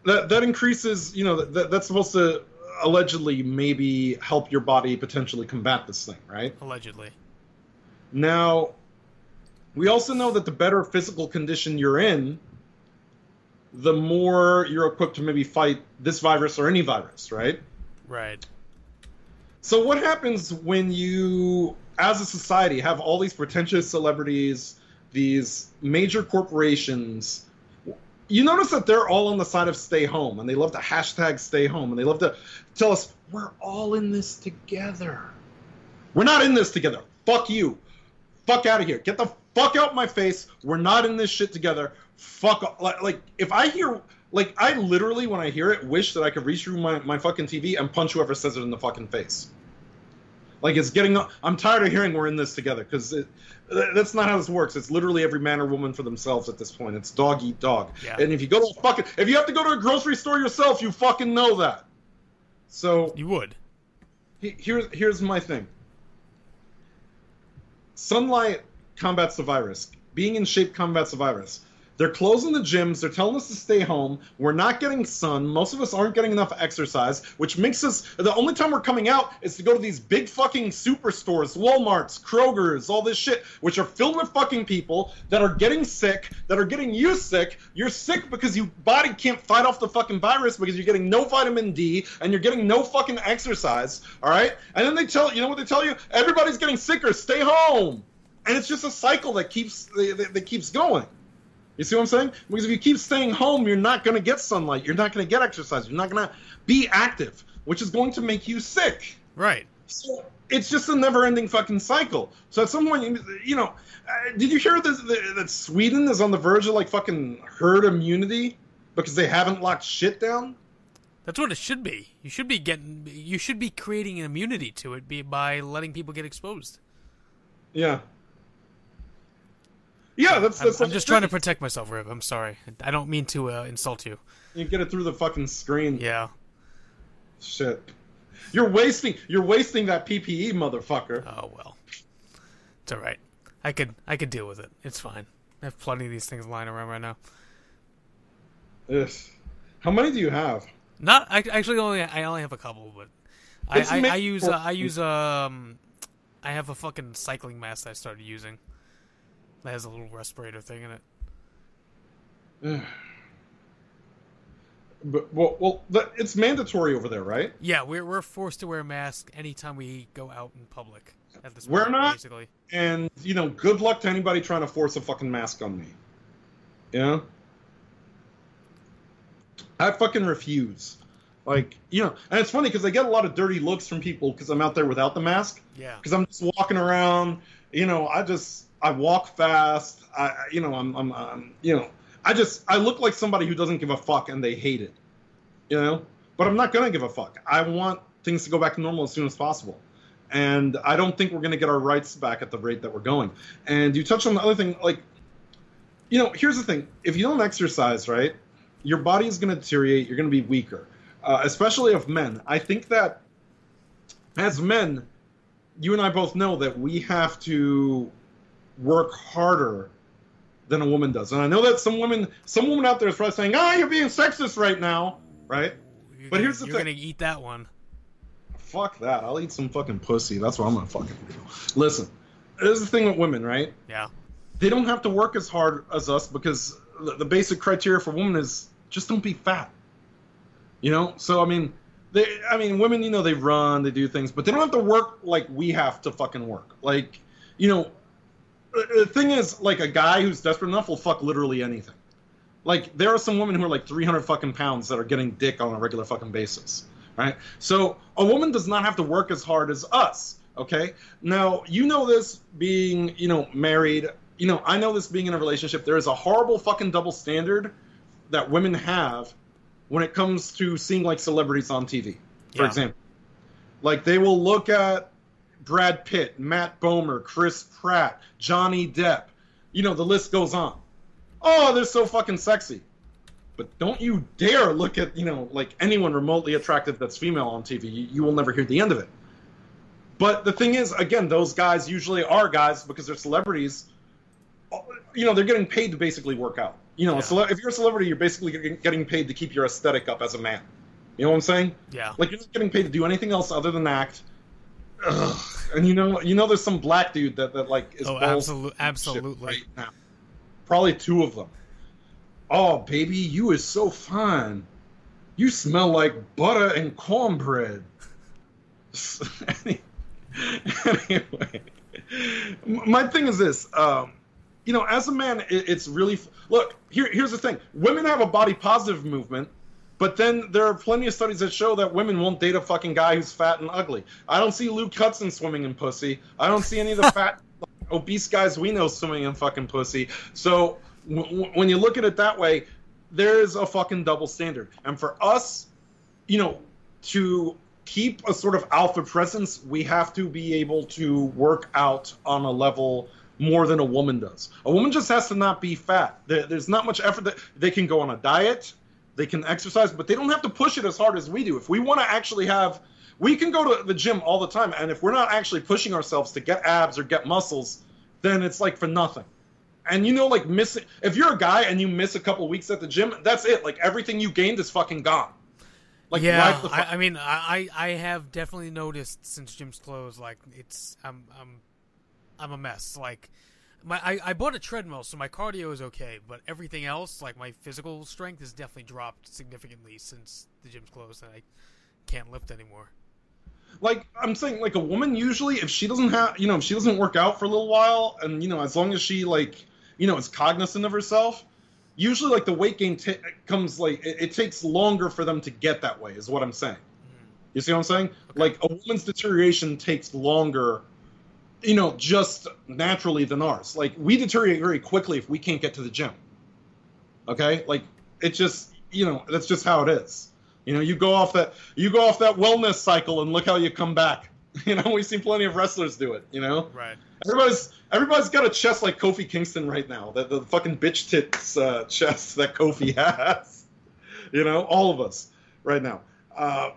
That that increases, you know, that, that's supposed to allegedly maybe help your body potentially combat this thing, right? Allegedly. Now, we also know that the better physical condition you're in, the more you're equipped to maybe fight this virus or any virus, right? Right. So, what happens when you, as a society, have all these pretentious celebrities, these major corporations? You notice that they're all on the side of stay home, and they love to hashtag stay home, and they love to tell us, we're all in this together. We're not in this together. Fuck you. Fuck out of here. Get the fuck out my face. We're not in this shit together. Fuck off. Like, like if I hear, like, I literally, when I hear it, wish that I could reach through my, my fucking TV and punch whoever says it in the fucking face. Like, it's getting, I'm tired of hearing we're in this together because that's not how this works. It's literally every man or woman for themselves at this point. It's dog eat dog. Yeah. And if you go to a fucking, if you have to go to a grocery store yourself, you fucking know that. So, You would. he- here's here's my thing. Sunlight combats the virus. Being in shape combats the virus. They're closing the gyms. They're telling us to stay home. We're not getting sun. Most of us aren't getting enough exercise, which makes us the only time we're coming out is to go to these big fucking superstores, Walmarts, Kroger's, all this shit, which are filled with fucking people that are getting sick, that are getting you sick. You're sick because your body can't fight off the fucking virus because you're getting no vitamin D and you're getting no fucking exercise. All right, and then they tell you know what they tell you? Everybody's getting sicker. Stay home, and it's just a cycle that keeps that, keeps going. You see what I'm saying? Because if you keep staying home, you're not going to get sunlight. You're not going to get exercise. You're not going to be active, which is going to make you sick. Right. So it's just a never-ending fucking cycle. So at some point, you, know, uh, did you hear this, the, that Sweden is on the verge of like fucking herd immunity because they haven't locked shit down? That's what it should be. You should be getting. You should be creating an immunity to it by letting people get exposed. Yeah. Yeah, that's. that's I'm, I'm just trying to protect myself, Riv. I'm sorry. I don't mean to uh, insult you. You get it through the fucking screen. Yeah. Shit. You're wasting. You're wasting that PPE, motherfucker. Oh well. It's all right. I could. I could deal with it. It's fine. I have plenty of these things lying around right now. Yes. How many do you have? Not I actually only I only have a couple, but I, I, I use uh, I use um I have a fucking cycling mask that I started using. That has a little respirator thing in it. Mm. But well, well that, it's mandatory over there, right? Yeah, we're we're forced to wear a mask anytime we go out in public. At this We're point, not. basically. And you know, good luck to anybody trying to force a fucking mask on me. Yeah. I fucking refuse. Like, you know, and it's funny because I get a lot of dirty looks from people because I'm out there without the mask. Yeah. Because I'm just walking around. You know, I just I walk fast. I, you know, I'm, I'm, I'm, you know, I just I look like somebody who doesn't give a fuck and they hate it. You know, but I'm not gonna give a fuck. I want things to go back to normal as soon as possible. And I don't think we're gonna get our rights back at the rate that we're going. And you touched on the other thing, like, you know, here's the thing: if you don't exercise, right, your body is gonna deteriorate. You're gonna be weaker, uh, especially of men. I think that as men, you and I both know that we have to work harder than a woman does. And I know that some women, some woman out there is probably saying, "Ah, you're being sexist right now," right? You're But gonna, here's the thing. you're gonna eat that one. Fuck that. I'll eat some fucking pussy. That's what I'm gonna fucking do. Listen, there's the thing with women, right? Yeah. They don't have to work as hard as us because the, the basic criteria for women is just don't be fat. You know? So I mean, they I mean, women, you know, they run, they do things, but they don't have to work like we have to fucking work. Like, you know, the thing is, like a guy who's desperate enough will fuck literally anything. Like there are some women who are like 300 fucking pounds that are getting dick on a regular fucking basis, right? So a woman does not have to work as hard as us. Okay. Now you know this being, you know, married. You know, I know this being in a relationship. There is a horrible fucking double standard that women have when it comes to seeing like celebrities on TV, for Yeah. example. Like they will look at Brad Pitt, Matt Bomer, Chris Pratt, Johnny Depp. You know, the list goes on. Oh, they're so fucking sexy. But don't you dare look at, you know, like anyone remotely attractive that's female on TV. You, you will never hear the end of it. But the thing is, again, those guys usually are guys because they're celebrities. You know, they're getting paid to basically work out. You know, Yeah. cele- if you're a celebrity, you're basically getting- getting paid to keep your aesthetic up as a man. You know what I'm saying? Yeah. Like you're not getting paid to do anything else other than act. Ugh. And you know, you know, there's some black dude that, that like is Oh, balls absolute- deep in shit absolutely. right now. Probably two of them. Oh, baby, you is so fine. You smell like butter and cornbread. anyway, my thing is this. Um, you know, as a man, it, it's really look. Here, here's the thing: women have a body positive movement, but then there are plenty of studies that show that women won't date a fucking guy who's fat and ugly. I don't see Luke Hudson swimming in pussy. I don't see any of the fat, obese guys we know swimming in fucking pussy. So w- when you look at it that way, there is a fucking double standard. And for us, you know, to keep a sort of alpha presence, we have to be able to work out on a level more than a woman does. A woman just has to not be fat. There, there's not much effort that they can go on a diet, they can exercise, but they don't have to push it as hard as we do. If we want to actually have, we can go to the gym all the time, and if we're not actually pushing ourselves to get abs or get muscles, then it's like for nothing. And you know, like missing, if you're a guy and you miss a couple weeks at the gym, that's it. Like everything you gained is fucking gone. Like yeah, fuck- I, I mean, I, I I have definitely noticed since gym's closed, like it's I'm I'm I'm a mess. Like my I, I bought a treadmill, so my cardio is okay, but everything else, like my physical strength, has definitely dropped significantly since the gym's closed, and I can't lift anymore. like I'm saying, like a woman usually, if she doesn't have, you know, if she doesn't work out for a little while, and you know, as long as she like, you know, is cognizant of herself, usually like the weight gain ta comes like it, it takes longer for them to get that way, is what I'm saying. Mm. You see what I'm saying? Like a woman's deterioration takes longer, you know, just naturally than ours. Like we deteriorate very quickly if we can't get to the gym. Okay, like it just you know that's just how it is. You know, you go off that you go off that wellness cycle and look how you come back. You know, we've seen plenty of wrestlers do it. You know, Right. everybody's everybody's got a chest like Kofi Kingston right now. That the fucking bitch tits uh, chest that Kofi has. You know, all of us right now. Uh,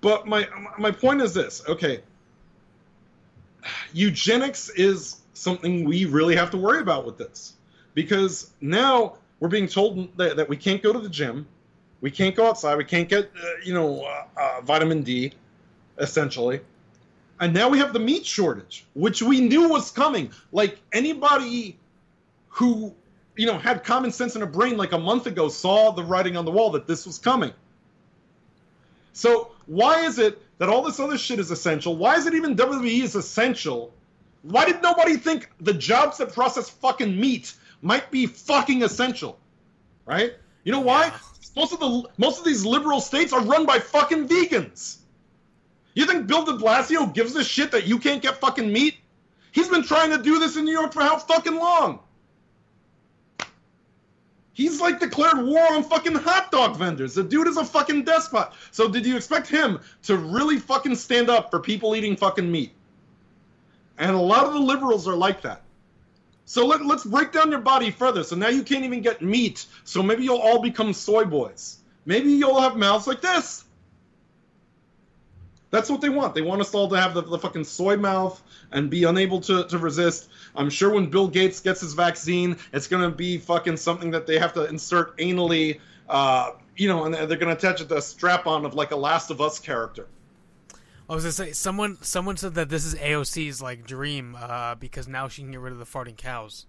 but my my point is this. Okay, eugenics is something we really have to worry about with this because now we're being told that, that we can't go to the gym, we can't go outside, we can't get uh, you know uh, uh, vitamin D, essentially, and now we have the meat shortage, which we knew was coming. Like anybody who you know had common sense in a brain like a month ago saw the writing on the wall that this was coming. So why is it that all this other shit is essential? Why is it even WWE is essential? Why did nobody think the jobs that process fucking meat might be fucking essential? Right? You know why? Most of the most of these liberal states are run by fucking vegans. You think Bill de Blasio gives a shit that you can't get fucking meat? He's been trying to do this in New York for how fucking long? He's like declared war on fucking hot dog vendors. The dude is a fucking despot. So did you expect him to really fucking stand up for people eating fucking meat? And a lot of the liberals are like that. So let, let's break down your body further. So now you can't even get meat. So maybe you'll all become soy boys. Maybe you'll have mouths like this. That's what they want. They want us all to have the, the fucking soy mouth and be unable to, to resist. I'm sure when Bill Gates gets his vaccine, it's going to be fucking something that they have to insert anally, uh, you know, and they're going to attach it to a strap on of like a Last of Us character. I was gonna say someone someone said that this is AOC's like dream uh, because now she can get rid of the farting cows.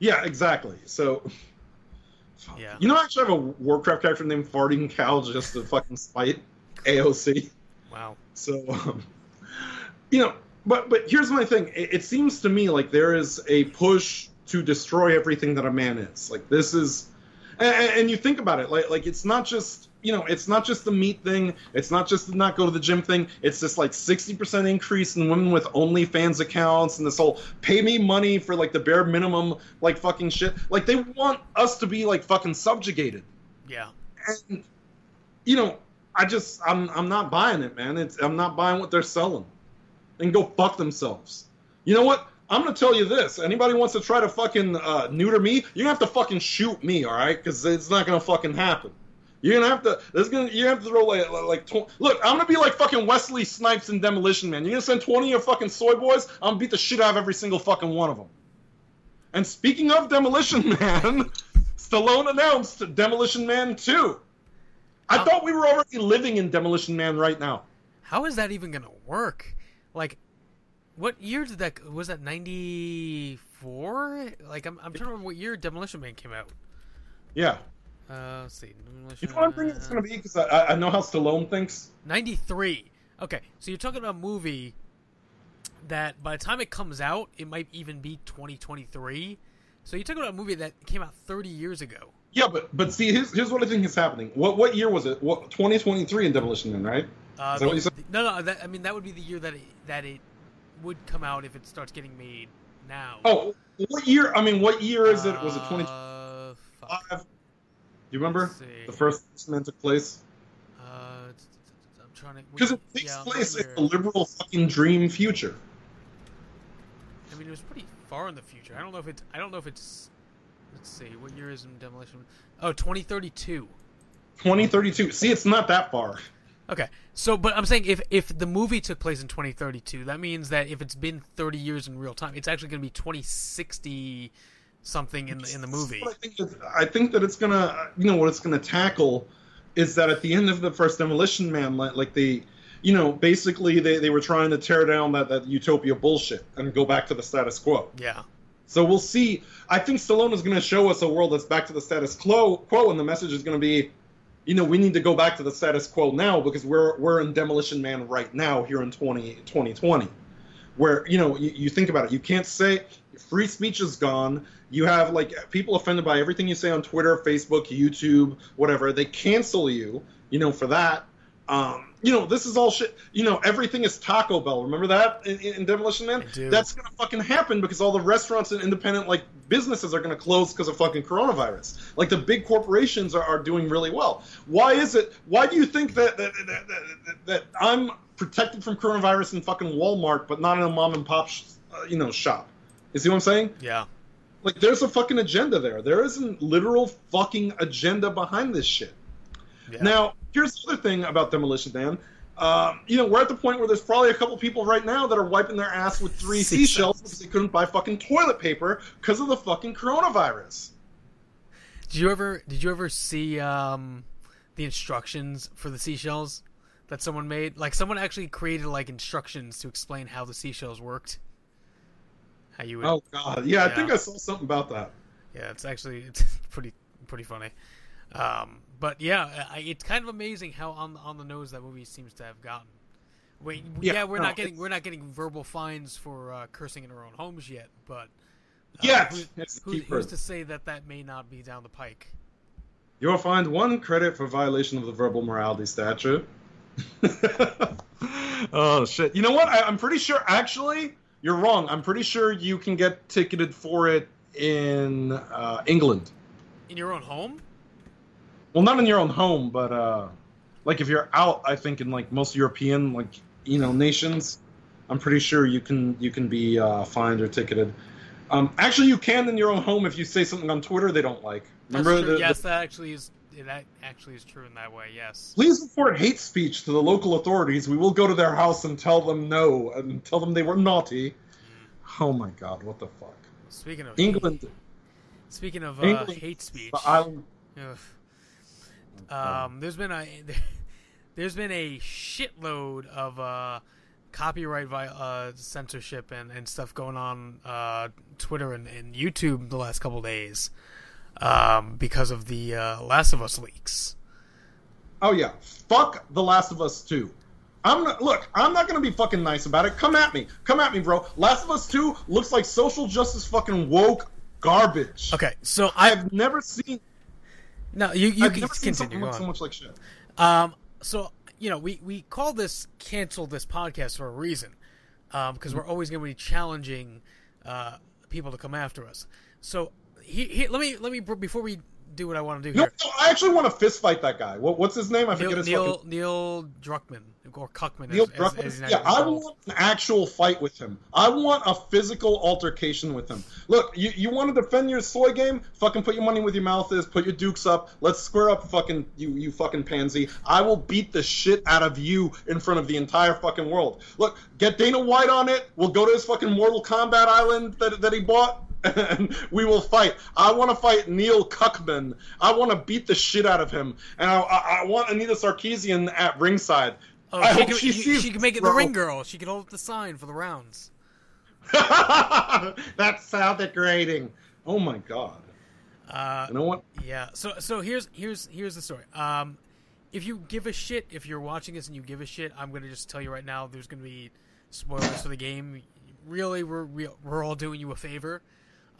Yeah, exactly. So, Yeah. you know, I actually have a Warcraft character named Farting Cow just to fucking spite AOC. Wow. So, um, you know, but but here's my thing. It, it seems to me like there is a push to destroy everything that a man is. Like this is, and, and you think about it, like like it's not just you know, it's not just the meat thing. It's not just the not go to the gym thing. It's this like 60% increase in women with OnlyFans accounts and this whole pay me money for like the bare minimum like fucking shit. Like they want us to be like fucking subjugated Yeah. and you know, I just I'm I'm not buying it, man. It's I'm not buying what they're selling. And go fuck themselves. You know what? I'm gonna tell you this. Anybody wants to try to fucking uh, neuter me, you're gonna have to fucking shoot me, all right? Because it's not gonna fucking happen. You're gonna have to. There's gonna. You have to throw like like. Tw- Look, I'm gonna be like fucking Wesley Snipes in Demolition Man. You're gonna send 20 of your fucking soy boys. I'm gonna beat the shit out of every single fucking one of them. And speaking of Demolition Man, Stallone announced Demolition Man 2. I thought we were already living in Demolition Man right now. How is that even gonna work? Like, what year did that was that ninety four? Like, I'm I'm trying to remember what year Demolition Man came out. Yeah. Uh, let's see. You Demolition know what I'm thinking it's gonna be? Because I, I know how Stallone thinks. 93. Okay, so you're talking about a movie that by the time it comes out, it might even be 2023. So you're talking about a movie that came out 30 years ago. Yeah, but but see, here's, here's what I think is happening. What what year was it? What 2023 in Demolition Man, right? Uh, Is that what you said? No, no. That, I mean, that would be the year that it, that it would come out if it starts getting made now. Oh, what year? I mean, what year is it? Was it twenty five? Uh, Do you remember the first Man took place? uh, I'm trying to. Because it takes yeah, place in a liberal fucking dream future. I mean, it was pretty far in the future. I don't know if it's. I don't know if it's. Let's see. What year is in Demolition? Oh, 2032. 2032. See, it's not that far. Okay, so but I'm saying if if the movie took place in 2032, that means that if it's been 30 years in real time, it's actually going to be 2060 something in the in the movie. I think, I think that it's gonna, you know, what it's gonna tackle is that at the end of the first Demolition Man, like, like they, you know, basically they, they were trying to tear down that, that utopia bullshit and go back to the status quo. Yeah. So we'll see. I think Stallone is going to show us a world that's back to the status quo, quo, and the message is going to be, you know, we need to go back to the status quo now because we're we're in Demolition Man right now here in 20, 2020, where you know you, you think about it, you can't say free speech is gone. You have like people offended by everything you say on Twitter, Facebook, YouTube, whatever. They cancel you, you know, for that. Um, you know, this is all shit. You know, everything is Taco Bell. Remember that in, in Demolition Man? That's gonna fucking happen because all the restaurants and independent like businesses are gonna close because of fucking coronavirus. Like the big corporations are, are doing really well. Why is it? Why do you think that that, that, that, that, that I'm protected from coronavirus in fucking Walmart, but not in a mom and pop, sh- uh, you know, shop? You see what I'm saying? Yeah. Like, there's a fucking agenda there. There is a literal fucking agenda behind this shit. Yeah. Now, here's the other thing about Demolition Man. Um, you know, we're at the point where there's probably a couple people right now that are wiping their ass with three Seashells. because they couldn't buy fucking toilet paper because of the fucking coronavirus. Did you ever did you ever see um, the instructions for the seashells that someone made? Like someone actually created like instructions to explain how the seashells worked. How you would Oh god, yeah, I think I saw something about that. Yeah, it's actually it's pretty pretty funny. Um, but yeah, I, it's kind of amazing how on on the nose that movie seems to have gotten. Wait, yeah, Yeah, we're no, not getting it's- we're not getting verbal fines for uh, cursing in our own homes yet, but uh, Yet! who- who- who's to say that that may not be down the pike? You'll find one credit for violation of the verbal morality statute. oh shit! You know what? I, I'm pretty sure. Actually, you're wrong. I'm pretty sure you can get ticketed for it in uh, England. In your own home? Well, not in your own home, but uh, like if you're out, I think in like most European like you know nations, I'm pretty sure you can you can be uh, fined or ticketed. Um, actually, you can in your own home if you say something on Twitter they don't like. Remember the, yes, the- that actually is that actually is true in that way. Yes. Please report hate speech to the local authorities. We will go to their house and tell them no and tell them they were naughty. Oh my god, what the fuck? Speaking of England, speaking of uh, hate speech, the island. Ugh. Um, there's been a there's been a shitload of uh, copyright vi- uh, censorship and, and stuff going on uh, Twitter and, and YouTube the last couple days um, because of the uh, Last of Us leaks. Oh yeah, fuck The Last of Us 2. I'm not, look, I'm not gonna be fucking nice about it. Come at me, come at me, bro. Last of Us 2 looks like social justice fucking woke garbage. Okay, so I I've never seen. No you you I've can never seen something continue. Go look on. so much like shit. Um, so you know, we we call this cancel this podcast for a reason, um, because we're always going to be challenging uh, people to come after us. So he, he, let me let me before we do what I want to do No, here. no, I actually want to fist fight that guy. What, what's his name? I Neil forget his Neil, fucking. Neil Druckmann or Cuckman. Neil as, as- Druckmann? as now yeah, I want an actual fight with him. I want a physical altercation with him. Look, you, you want to defend your soy game? Fucking put your money where your mouth is. Put your dukes up. Let's square up, fucking you, you fucking pansy. I will beat the shit out of you in front of the entire fucking world. Look, get Dana White on it. We'll go to his fucking Mortal Kombat island that that he bought. And we will fight. I want to fight Neil Cuckman. I want to beat the shit out of him, and I, I, I want Anita Sarkeesian at ringside. Oh, I she, hope can, she sees she can make it bro. the ring girl. She can hold up the sign for the rounds. That's so degrading. Oh my god. Uh, You know what? Yeah. So so here's here's here's the story. Um, if you give a shit, if you're watching this and you give a shit, I'm gonna just tell you right now. There's gonna be spoilers for the game. Really, we're we- we're all doing you a favor.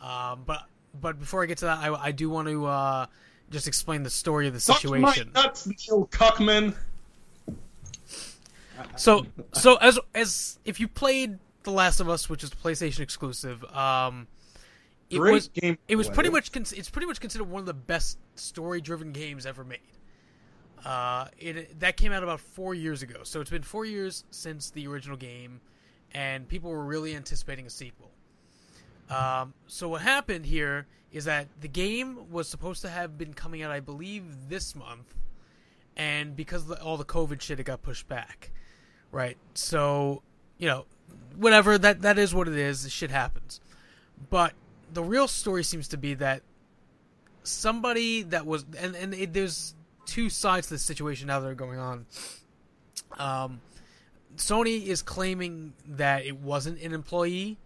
Um, but but before I get to that, I, I do want to uh, just explain the story of the situation. Nuts, Neil Cuckman. So so as as if you played The Last of Us, which is a PlayStation exclusive, um, it Great was game, it was pretty much it's pretty much considered one of the best story driven games ever made. Uh, it that came out about four years ago, so it's been four years since the original game, and people were really anticipating a sequel. Um, so what happened here is that the game was supposed to have been coming out, I believe, this month, and because of the, all the COVID shit, it got pushed back. Right. So, you know, whatever that that is what it is. Shit happens. But the real story seems to be that somebody that was and and it, there's two sides to the situation now that are going on. Um, Sony is claiming that it wasn't an employee,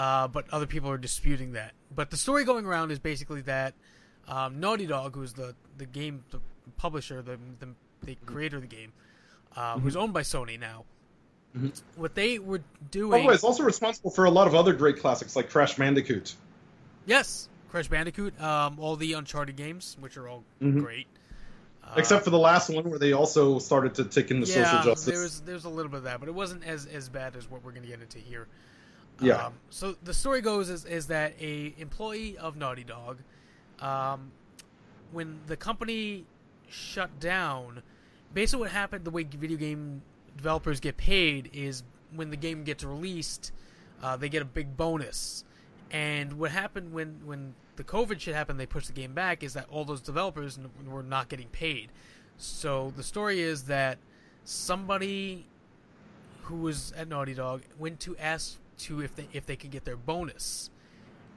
uh, but other people are disputing that. But the story going around is basically that um, Naughty Dog, who's the the game the publisher, the the, the creator of the game, uh, who's owned by Sony now. What they were By doing, the way, it's also responsible for a lot of other great classics like Crash Bandicoot. yes, Crash Bandicoot, um, all the Uncharted games, which are all Mhm. great. Except for the last one where they also started to take into social yeah, justice. there's there's a little bit of that, but it wasn't as as bad as what we're going to get into here. Yeah. Um, so the story goes is is that a employee of Naughty Dog, um, when the company shut down, basically what happened, the way video game developers get paid is when the game gets released, uh, they get a big bonus. And what happened when when the COVID shit happened, they pushed the game back. Is that all those developers n- were not getting paid? So the story is that somebody who was at Naughty Dog went to ask to if they if they could get their bonus,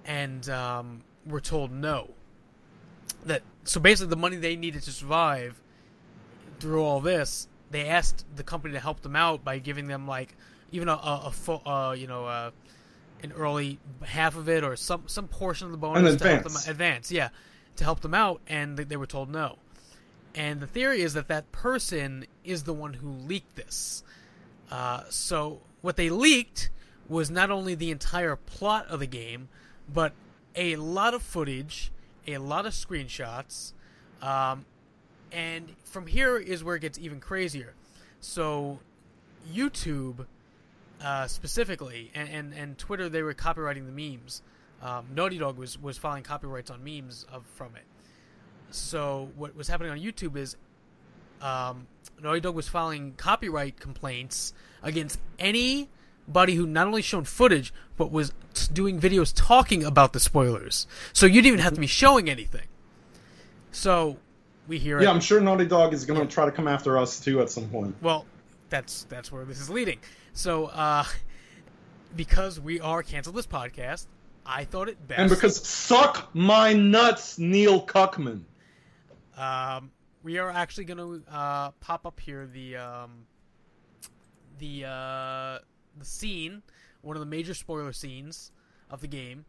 and um, were told no. That so basically the money they needed to survive through all this, they asked the company to help them out by giving them like even a a, a full, uh, you know uh, an early half of it or some some portion of the bonus to help them advance. advance, yeah, to help them out, and they, they were told no. And the theory is that that person is the one who leaked this. Uh, so what they leaked was not only the entire plot of the game, but a lot of footage, a lot of screenshots, um, and from here is where it gets even crazier. So YouTube uh, specifically, and, and, and Twitter, they were copywriting the memes. Um, Naughty Dog was, was filing copyrights on memes of from it. So what was happening on YouTube is um, Naughty Dog was filing copyright complaints against anybody who not only shown footage but was doing videos talking about the spoilers. So you didn't even have to be showing anything. So we hear yeah, it. I'm sure Naughty Dog is going to try to come after us too at some point. Well, that's that's where this is leading. So, uh, because we are cancel this podcast, I thought it best. And because suck my nuts, Neil Cuckman. um, we are actually going to uh, pop up here the um, the uh, the scene, one of the major spoiler scenes of the game.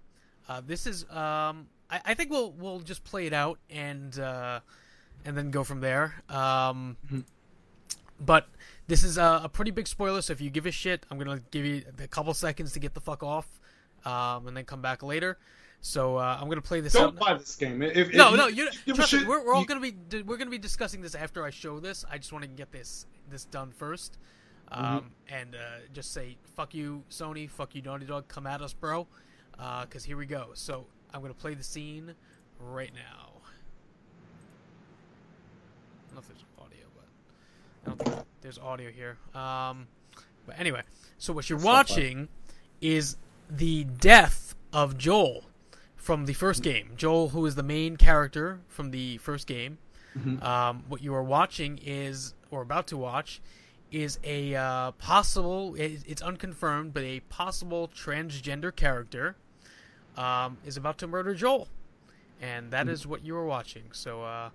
Uh, this is um, I, I think we'll we'll just play it out and uh, and then go from there. Um, but this is a, a pretty big spoiler, so if you give a shit, I'm gonna give you a couple seconds to get the fuck off, um, and then come back later. So uh, I'm gonna play this. Don't out. buy this game. If, if No, you no, you give a trust me, shit, we're, we're all you- gonna be we're gonna be discussing this after I show this. I just want to get this this done first, um, Mm-hmm. and uh, just say fuck you, Sony, fuck you, Naughty Dog, come at us, bro, because here we go. So I'm gonna play the scene right now. I don't know if there's audio, but I don't think there's audio here. Um, but anyway, so what you're That's watching is the death of Joel from the first game. Joel, who is the main character from the first game. Um, what you are watching is, or about to watch, is a uh, possible, it's unconfirmed, but a possible transgender character um, is about to murder Joel, and that is what you are watching. So, uh,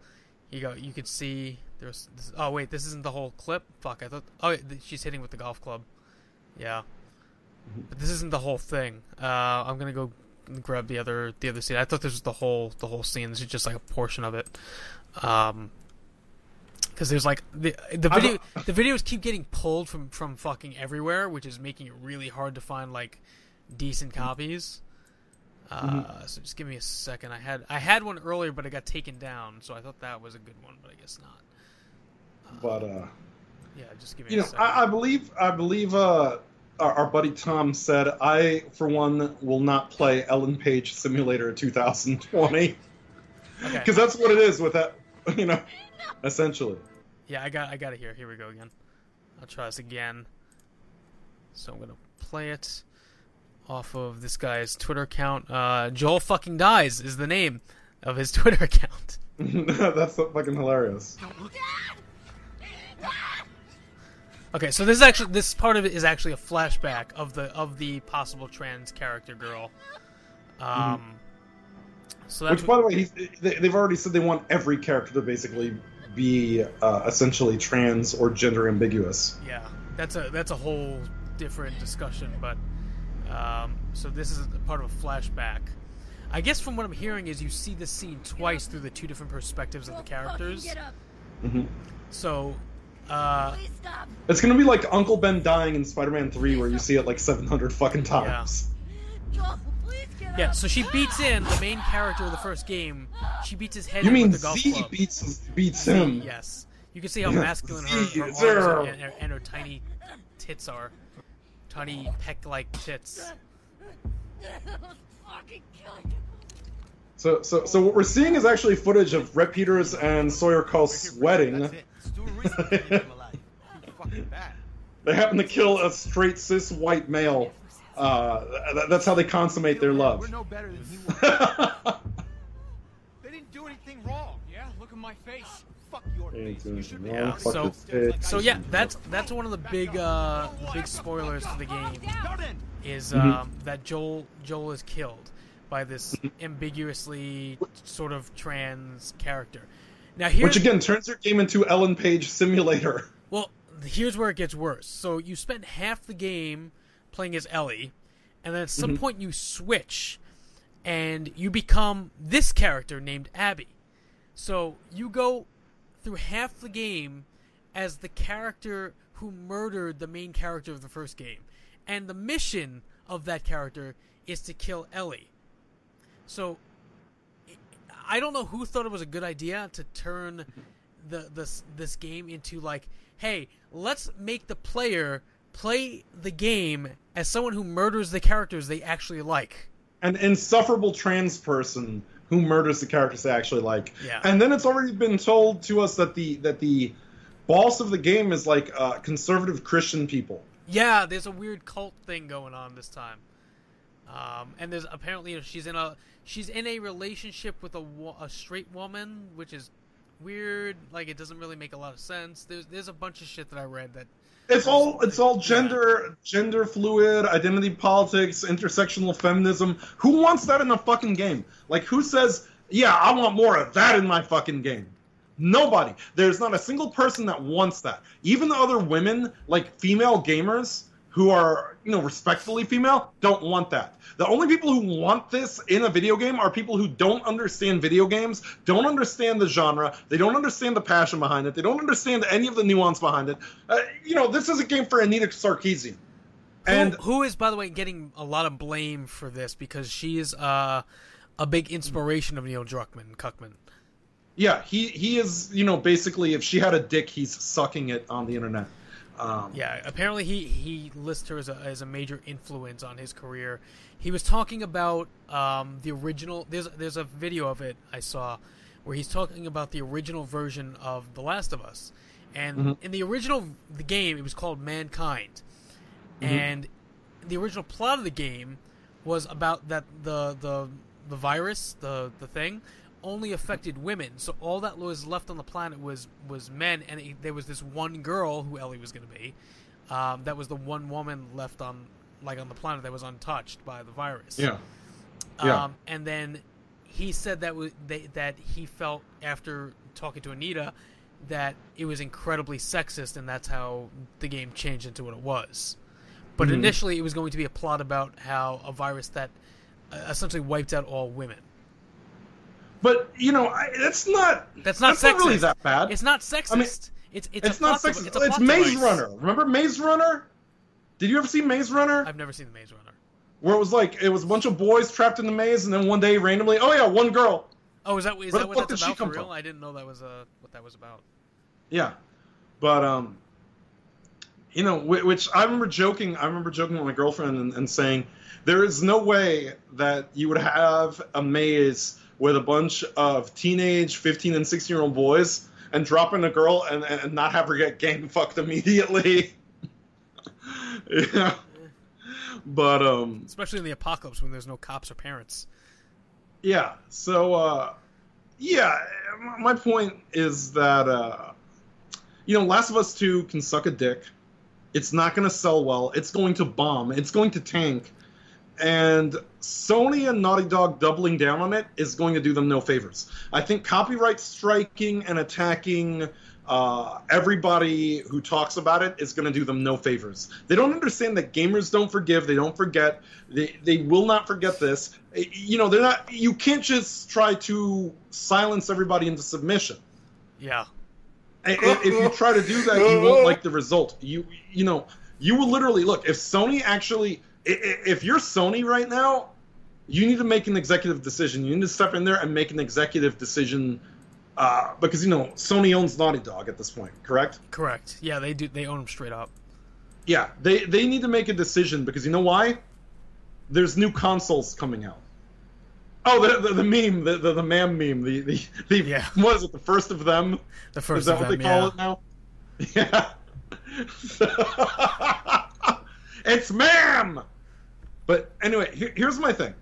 you go. You could see there's. This, oh wait, this isn't the whole clip. Fuck, I thought. Oh, she's hitting with the golf club. Yeah, but this isn't the whole thing. Uh, I'm gonna go grab the other the other scene. I thought this was the whole the whole scene. This is just like a portion of it. Um, because there's like the the video the videos keep getting pulled from from fucking everywhere, which is making it really hard to find like decent copies. Uh, so just give me a second. I had I had one earlier, but it got taken down, so I thought that was a good one, but I guess not. But uh, Yeah, just give me you a know, second. I, I believe I believe uh, our, our buddy Tom said I, for one, will not play Ellen Page Simulator 2020 okay. because that's what it is with that. You know, essentially. Yeah, I got I got it here. Here we go again. I'll try this again. So I'm gonna play it off of this guy's Twitter account. Uh, Joel fucking dies is the name of his Twitter account. that's so fucking hilarious. Okay, so this is actually this part of it is actually a flashback of the of the possible trans character girl. Um, so that's Which, by the way, he's, they, they've already said they want every character to basically be uh, essentially trans or gender ambiguous. yeah, that's a that's a whole different discussion. But um, so this is a part of a flashback. I guess from what I'm hearing is you see this scene twice through the two different perspectives of the characters. Get up. hmm So, uh, It's gonna be like Uncle Ben dying in Spider-Man 3, where you see it like 700 fucking times. Joel, please get Yeah, so she beats in the main character of the first game. She beats his head You in mean with the golf Z club. beats beats Z, him? yes. You can see how Yeah, masculine her, Z, her arms zero. are and, and- and her tiny tits are. Tiny peck-like tits. So, so, so what we're seeing is actually footage of Rhett Peters and Sawyer Call sweating. they happen to kill a straight cis white male. Uh, th- that's how they consummate their love. We're no better than he was. they didn't do anything wrong. Yeah, look at my face. Fuck your face. You should be Yeah. So, so yeah, that's that's one of the big uh, big spoilers to the game. Is Mhm. um, that Joel Joel is killed by this ambiguously sort of trans character. Now here's Which again turns your game into Ellen Page Simulator. Well, here's where it gets worse. So you spend half the game playing as Ellie, and then at some Mhm. point you switch, and you become this character named Abby. So you go through half the game as the character who murdered the main character of the first game, and the mission of that character is to kill Ellie. So I don't know who thought it was a good idea to turn the this this game into like, hey, let's make the player play the game as someone who murders the characters they actually like. An insufferable trans person who murders the characters they actually like. Yeah. And then it's already been told to us that the that the boss of the game is like uh, conservative Christian people. Yeah, there's a weird cult thing going on this time. Um, and there's apparently she's in a she's in a relationship with a a straight woman, which is weird. Like it doesn't really make a lot of sense. There's there's a bunch of shit that I read that It's all it's all gender gender fluid, identity politics, intersectional feminism. Who wants that in a fucking game? Like who says, "Yeah, I want more of that in my fucking game." Nobody. There's not a single person that wants that. Even the other women, like female gamers who are, you know, respectfully female, don't want that. The only people who want this in a video game are people who don't understand video games, don't understand the genre, they don't understand the passion behind it, they don't understand any of the nuance behind it. Uh, you know, this is a game for Anita Sarkeesian. And who, who is, by the way, getting a lot of blame for this because she is uh, a big inspiration of Neil Druckmann, Cuckman. yeah, he he is, you know, basically if she had a dick, he's sucking it on the internet. Um, Yeah, apparently he he lists her as a as a major influence on his career. He was talking about um, the original. There's there's a video of it I saw where he's talking about the original version of The Last of Us, and Mhm. in the original the game it was called Mankind, Mhm. and the original plot of the game was about that the the the virus the the thing only affected women so all that was left on the planet was was men and it, there was this one girl who Ellie was going to be um, that was the one woman left on like on the planet that was untouched by the virus Yeah. Yeah. um, and then he said that was they, that he felt after talking to Anita that it was incredibly sexist and that's how the game changed into what it was but Mhm. initially it was going to be a plot about how a virus that uh, essentially wiped out all women But you know, I, that's not that's not that's sexist not really that bad. it's not sexist I mean, it's it's, It's, not sexist. it's It's, Maze device. Runner. Remember Maze Runner? Did you ever see Maze Runner? I've never seen the Maze Runner Where it was like it was a bunch of boys trapped in the maze, and then one day randomly, oh yeah, one girl. oh is that is Where that the what that's did she about for real from? I didn't know that was uh, what that was about Yeah, but um, you know, which I remember joking. I remember joking with my girlfriend and, and saying, there is no way that you would have a maze with a bunch of teenage, fifteen and sixteen year old boys and dropping a girl and, and not have her get gang fucked immediately. yeah, but um, especially in the apocalypse when there's no cops or parents yeah. So uh, yeah, my point is that uh, you know, Last of Us Two can suck a dick. It's not going to sell well. It's going to bomb. It's going to tank. And Sony and Naughty Dog doubling down on it is going to do them no favors. I think copyright striking and attacking uh, everybody who talks about it is going to do them no favors. They don't understand that gamers don't forgive. They don't forget. They they will not forget this. Eh, you know, they're not. You can't just try to silence everybody into submission. yeah I- i- if you try to do that, you won't like the result. You you know you will literally look if Sony actually if you're Sony right now, you need to make an executive decision. You need to step in there and make an executive decision uh, because you know Sony owns Naughty Dog at this point, correct? Correct. Yeah, they do. They own them straight up. Yeah, they they need to make a decision because you know why? There's new consoles coming out. Oh, the the, the meme, the, the the ma'am meme, the the, the Yeah. what is it? The first of them. The first is that of what them, they call yeah. it now? Yeah. it's ma'am. But anyway, here, here's my thing.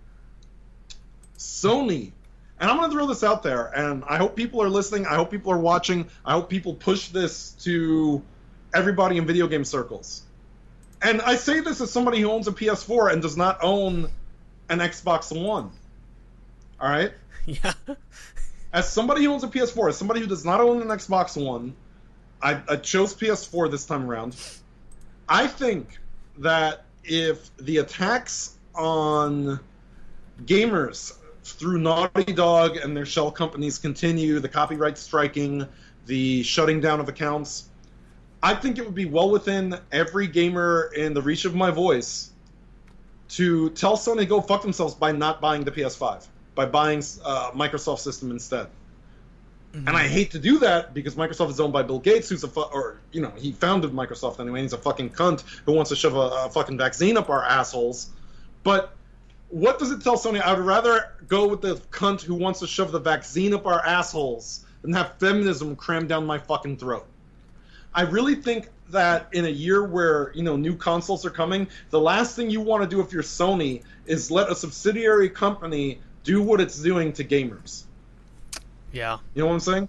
Sony, and I'm going to throw this out there, and I hope people are listening. I hope people are watching. I hope people push this to everybody in video game circles. And I say this as somebody who owns a PS4 and does not own an Xbox One. All right? Yeah. As somebody who owns a PS4, as somebody who does not own an Xbox One, I, I chose PS4 this time around. I think that if the attacks on gamers through Naughty Dog and their shell companies continue, the copyright striking, the shutting down of accounts, I think it would be well within every gamer in the reach of my voice to tell Sony to go fuck themselves by not buying the PS5, by buying uh, Microsoft system instead. And I hate to do that because Microsoft is owned by Bill Gates, who's a fu- or you know he founded Microsoft anyway. He's a fucking cunt who wants to shove a, a fucking vaccine up our assholes. But what does it tell Sony? I would rather go with the cunt who wants to shove the vaccine up our assholes than have feminism crammed down my fucking throat. I really think that in a year where you know new consoles are coming, the last thing you want to do if you're Sony is let a subsidiary company do what it's doing to gamers. Yeah. You know what I'm saying?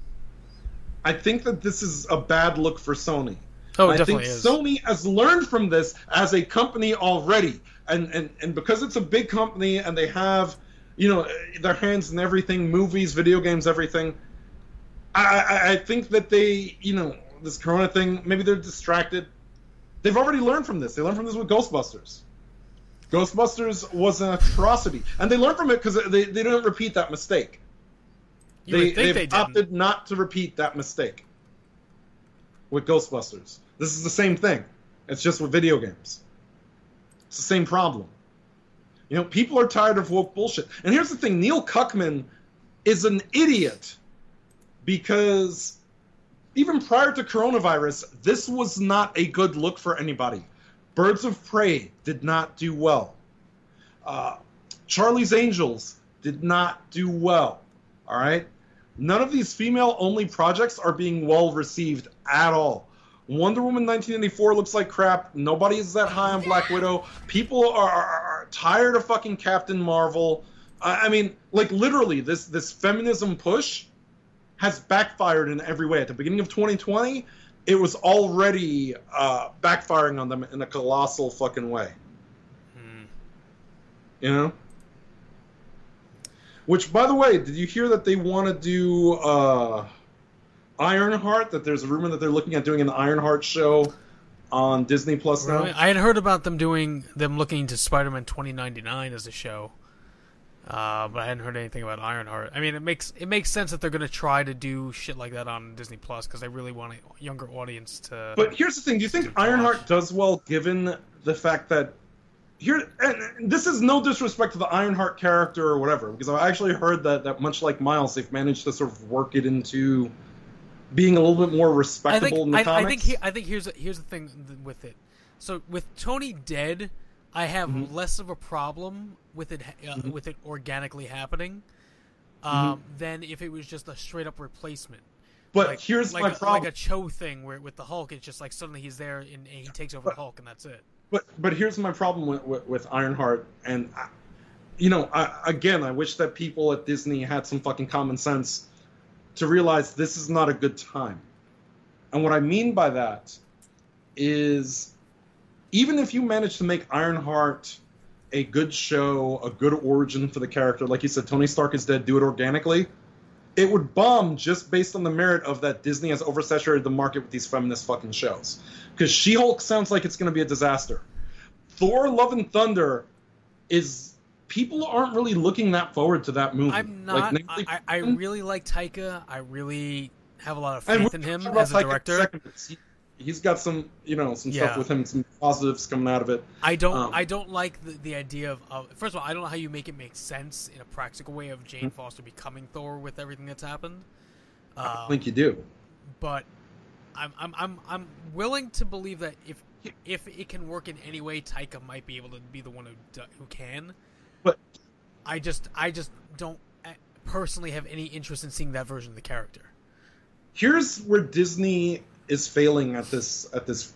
I think that this is a bad look for Sony. Oh, it I definitely think is. Sony has learned from this as a company already, and and and because it's a big company and they have, you know, their hands in everything, movies, video games, everything. I, I, I think that they, you know, this Corona thing, maybe they're distracted. They've already learned from this. They learned from this with Ghostbusters. Ghostbusters was an atrocity, and they learned from it because they, they didn't repeat that mistake. They they've they didn't. opted not to repeat that mistake with Ghostbusters. This is the same thing. It's just with video games. It's the same problem. You know, people are tired of woke bullshit. And here's the thing: Neil Cuckman is an idiot because even prior to coronavirus, this was not a good look for anybody. Birds of Prey did not do well. Uh, Charlie's Angels did not do well. All right? None of these female only projects are being well received at all. Wonder Woman 1984 looks like crap. Nobody is that high on Black Widow. People are, are, are tired of fucking Captain Marvel. I, I mean, like literally, this this feminism push has backfired in every way. At the beginning of 2020, it was already uh, backfiring on them in a colossal fucking way. You know? Which, by the way, did you hear that they want to do uh, Ironheart? That there's a rumor that they're looking at doing an Ironheart show on Disney Plus now. I had heard about them doing them looking to Spider-Man 2099 as a show, uh, but I hadn't heard anything about Ironheart. I mean, it makes it makes sense that they're going to try to do shit like that on Disney Plus because they really want a younger audience to. But here's the thing: Do you think Ironheart does well, given the fact that here? And this is no disrespect to the Ironheart character or whatever, because I actually heard that that much like Miles, they've managed to sort of work it into being a little bit more I respectable think in the I, I think he, I think here's here's the thing with it. So with Tony dead, I have Mhm. less of a problem with it uh, Mhm. with it organically happening um, than if it was just a straight up replacement. But like, here's like my a, problem. like a Cho thing where with the Hulk, it's just like suddenly he's there and, and he takes over the Hulk and that's it. But but here's my problem with with, with Ironheart, and I, you know, I, again, I wish that people at Disney had some fucking common sense to realize this is not a good time. And what I mean by that is, even if you manage to make Ironheart a good show, a good origin for the character, like you said, Tony Stark is dead, do it organically. It would bomb just based on the merit of that Disney has oversaturated the market with these feminist fucking shows. Because She Hulk sounds like it's going to be a disaster. Thor: Love and Thunder is people aren't really looking that forward to that movie. I'm Like, not. Natalie I, I really like Taika. I really have a lot of faith in him as a director. He- he's got some you know some Yeah. stuff with him, some positives coming out of it. I don't. Um, I don't like the, the idea of, of. First of all, I don't know how you make it make sense in a practical way of. Jane Foster becoming Thor with everything that's happened. I Um, think you do. but I'm, I'm I'm I'm willing to believe that if if it can work in any way, Taika might be able to be the one who who can. But I just I just don't uh, personally have any interest in seeing that version of the character. here's where Disney is failing at this at this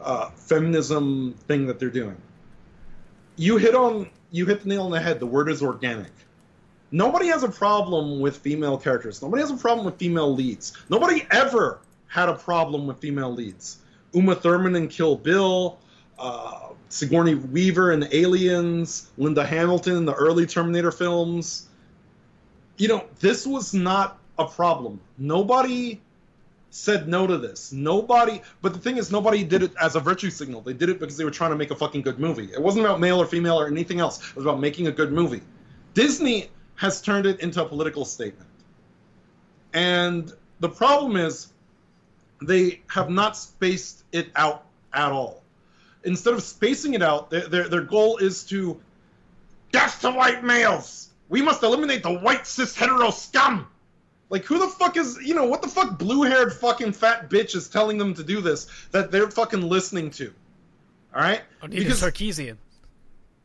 uh, feminism thing that they're doing. You hit on you hit the nail on the head. The word is organic. Nobody has a problem with female characters. Nobody has a problem with female leads. Nobody ever had a problem with female leads. Uma Thurman in Kill Bill, uh, Sigourney Weaver in Aliens, Linda Hamilton in the early Terminator films. You know, this was not a problem. Nobody said no to this. Nobody, but the thing is, nobody did it as a virtue signal. They did it because they were trying to make a fucking good movie. It wasn't about male or female or anything else. It was about making a good movie. Disney has turned it into a political statement. And the problem is, they have not spaced it out at all. Instead of spacing it out, their, their, their goal is to death to white males. We must eliminate the white cis hetero scum. Like who the fuck is you know what the fuck blue haired fucking fat bitch is telling them to do this that they're fucking listening to? All right, oh, Anita Sarkeesian.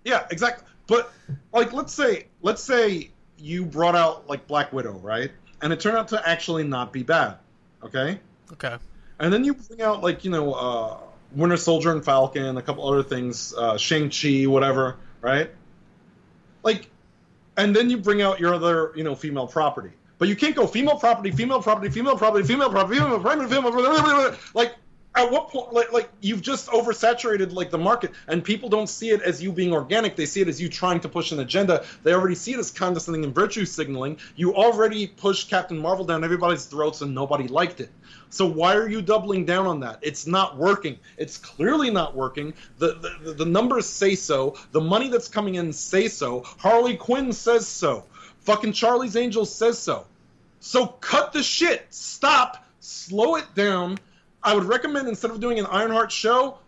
yeah, exactly. But like, let's say, let's say you brought out like Black Widow, right? And it turned out to actually not be bad. Okay. Okay. And then you bring out like you know uh, Winter Soldier and Falcon, a couple other things, uh, Shang Chi, whatever, right? Like, and then you bring out your other you know female property, but you can't go female property, female property, female property, female property, female property, female property. Like, at what point? Like, like you've just oversaturated like the market, and people don't see it as you being organic. They see it as you trying to push an agenda. They already see it as condescending and virtue signaling. You already pushed Captain Marvel down everybody's throats, and nobody liked it. So why are you doubling down on that? It's not working. It's clearly not working. The, the the numbers say so. The money that's coming in say so. Harley Quinn says so. Fucking Charlie's Angels says so. So cut the shit. Stop. Slow it down. I would recommend instead of doing an Ironheart show,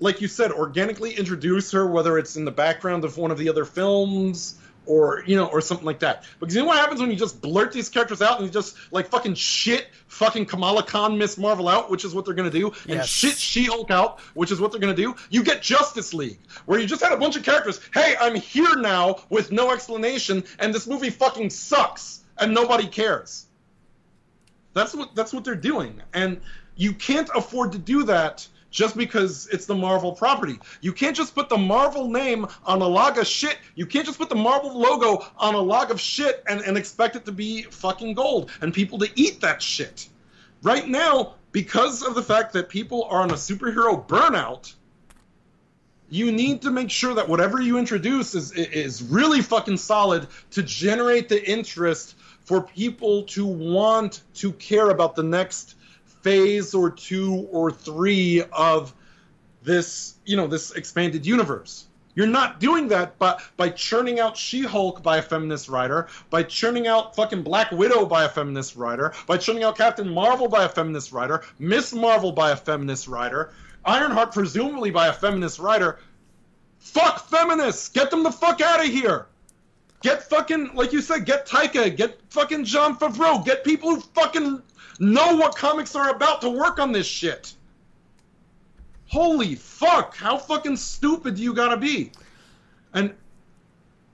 like you said, organically introduce her, whether it's in the background of one of the other films or you know, or something like that. Because you know what happens when you just blurt these characters out and you just like fucking shit fucking Kamala Khan Miss Marvel out, which is what they're gonna do, and shit She-Hulk out, which is what they're gonna do. You get Justice League, where you just had a bunch of characters. Hey, I'm here now with no explanation, and this movie fucking sucks, and nobody cares. That's what that's what they're doing, and you can't afford to do that just because it's the Marvel property. You can't just put the Marvel name on a log of shit. You can't just put the Marvel logo on a log of shit and, and expect it to be fucking gold and people to eat that shit. Right now, because of the fact that people are on a superhero burnout, you need to make sure that whatever you introduce is is really fucking solid to generate the interest for people to want to care about the next phase or two or three of this, you know, this expanded universe. You're not doing that by, by churning out She-Hulk by a feminist writer, by churning out fucking Black Widow by a feminist writer, by churning out Captain Marvel by a feminist writer, Miss Marvel by a feminist writer, Ironheart presumably by a feminist writer. Fuck feminists! Get them the fuck out of here! Get fucking, like you said, get Taika, get fucking Jon Favreau, get people who fucking know what comics are about to work on this shit. Holy fuck! How fucking stupid do you gotta be? And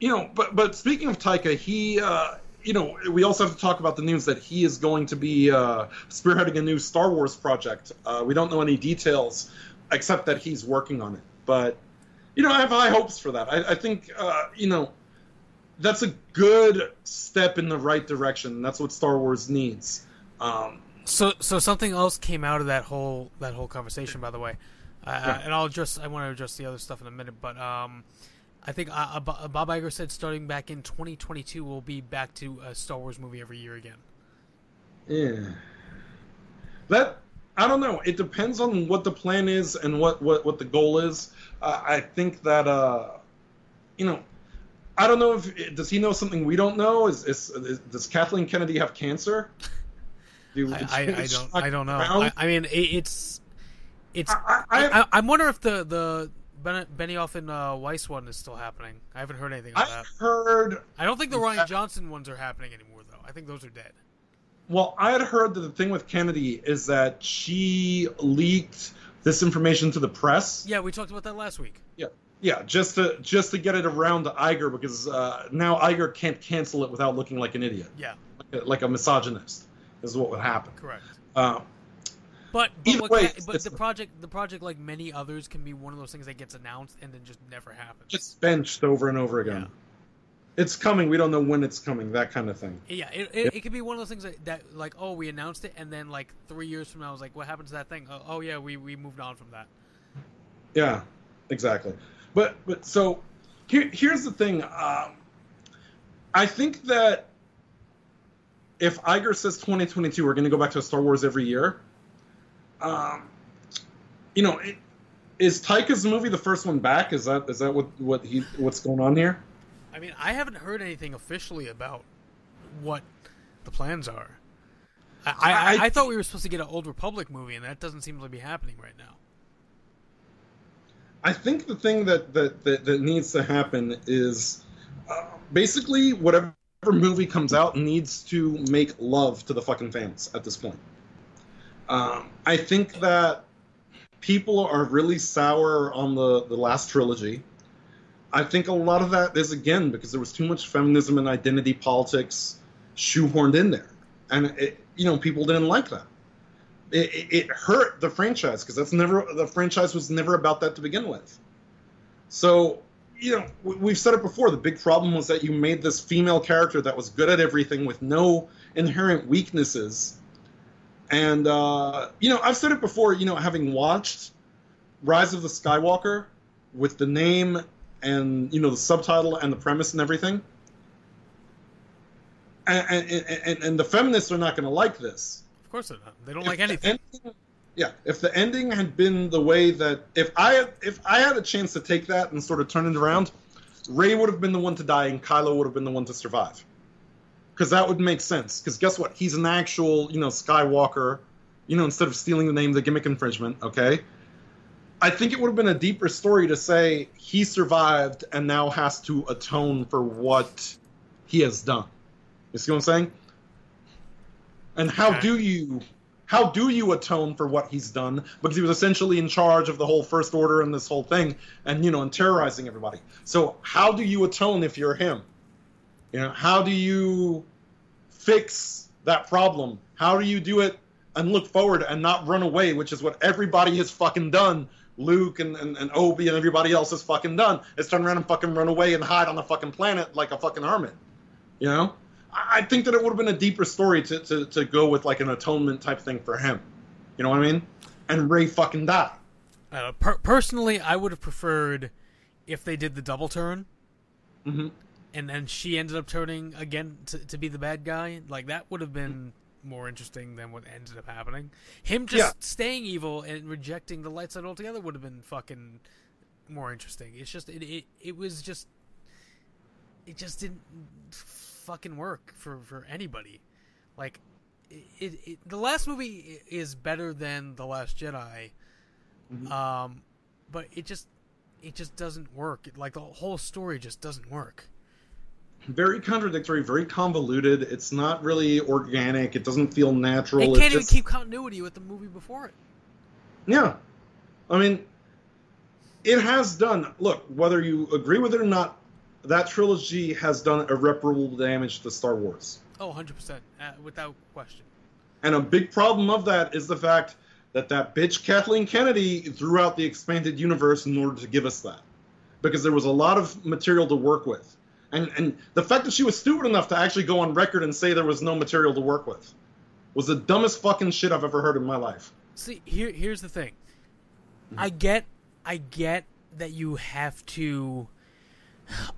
you know, but but speaking of Taika, he, uh, you know, we also have to talk about the news that he is going to be uh, spearheading a new Star Wars project. Uh, we don't know any details except that he's working on it. But you know, I have high hopes for that. I, I think uh, you know that's a good step in the right direction. That's what Star Wars needs. Um, So, so something else came out of that whole that whole conversation, by the way, uh, Yeah. and I'll address. I want to address the other stuff in a minute, but um, I think uh, uh, Bob Iger said starting back in 2022, we'll be back to a Star Wars movie every year again. Yeah. That I don't know. It depends on what the plan is and what what what the goal is. Uh, I think that uh, you know, I don't know if does he know something we don't know. Is, is, is does Kathleen Kennedy have cancer? Do- I, I, I don't. I don't know. I, I mean, it, it's It's. I- I, I- I, wonder if the the Ben, Benioff and uh, Weiss one is still happening. I haven't heard anything about I that. heard. I don't think the Rian Johnson ones are happening anymore, though. I think those are dead. Well, I had heard that the thing with Kennedy is that she leaked this information to the press. Yeah, we talked about that last week. Yeah, yeah, just to just to get it around to Iger because uh, now Iger can't cancel it without looking like an idiot, Yeah, like a, like a misogynist. Is what would happen. correct. Uh, But but, what way, but the project the project like many others can be one of those things that gets announced and then just never happens. just benched over and over again. It's coming. We don't know when it's coming. That kind of thing. Yeah, it, it, it could be one of those things that, that like oh we announced it and then like three years from now I was like what happened to that thing? Oh, oh yeah, we we moved on from that. Yeah, exactly. But but so here here's the thing. Um, I think that if Iger says 2022, we're going to go back to Star Wars every year. Um, you know, it, is Taika's movie the first one back? Is that is that what what he what's going on here? I mean, I haven't heard anything officially about what the plans are. I I, I, I- I thought we were supposed to get an Old Republic movie, and that doesn't seem to be happening right now. I think the thing that that that, that needs to happen is uh, basically whatever movie comes out needs to make love to the fucking fans at this point. Um, I think that people are really sour on the the last trilogy. I think a lot of that is again because there was too much feminism and identity politics shoehorned in there, and it, you know people didn't like that it, it- hurt the franchise because that's never the franchise was never about that to begin with. So you know we- we've said it before. The big problem was that you made this female character that was good at everything with no inherent weaknesses. And uh, you know I've said it before. You know having watched Rise of the Skywalker with the name and you know the subtitle and the premise and everything. And, and, and, and the feminists are not going to like this course they're not. They don't if like anything. ending- yeah, if the ending had been the way that if I had, if I had a chance to take that and sort of turn it around, Rey would have been the one to die and Kylo would have been the one to survive. Because that would make sense. Because guess what? He's an actual, you know, Skywalker. You know, instead of stealing the name, the gimmick infringement. Okay. I think it would have been a deeper story to say he survived and now has to atone for what he has done. You see what I'm saying? And how Okay. do you how do you atone for what he's done? Because he was essentially in charge of the whole first order and this whole thing, and you know, and terrorizing everybody. So how do you atone if you're him? You know, how do you fix that problem? How do you do it and look forward and not run away, which is what everybody has fucking done. Luke and, and, and Obi and everybody else has fucking done is turn around and fucking run away and hide on the fucking planet like a fucking hermit. You know? I think that it would have been a deeper story to, to, to go with like an atonement type thing for him. You know what I mean? And Rey fucking die. Uh, per- personally, I would have preferred if they did the double turn, Mhm. and then she ended up turning again to, to be the bad guy. Like that would have been more interesting than what ended up happening. Him just Yeah. staying evil and rejecting the light side altogether would have been fucking more interesting. It's just it it, it was just it just didn't fucking work for for anybody. Like it, it, it the last movie is better than the Last Jedi. Um, but it just it just doesn't work. It, Like the whole story just doesn't work. Very contradictory, very convoluted. It's not really organic. It doesn't feel natural. It can't even just- keep continuity with the movie before it. Yeah. I mean, it has done, look, whether you agree with it or not, that trilogy has done irreparable damage to Star Wars. Oh, 100 percent, uh, without question. And a big problem of that is the fact that that bitch Kathleen Kennedy threw out the expanded universe in order to give us that. Because there was a lot of material to work with. And and the fact that she was stupid enough to actually go on record and say there was no material to work with was the dumbest fucking shit I've ever heard in my life. See, here here's the thing. I get I get that you have to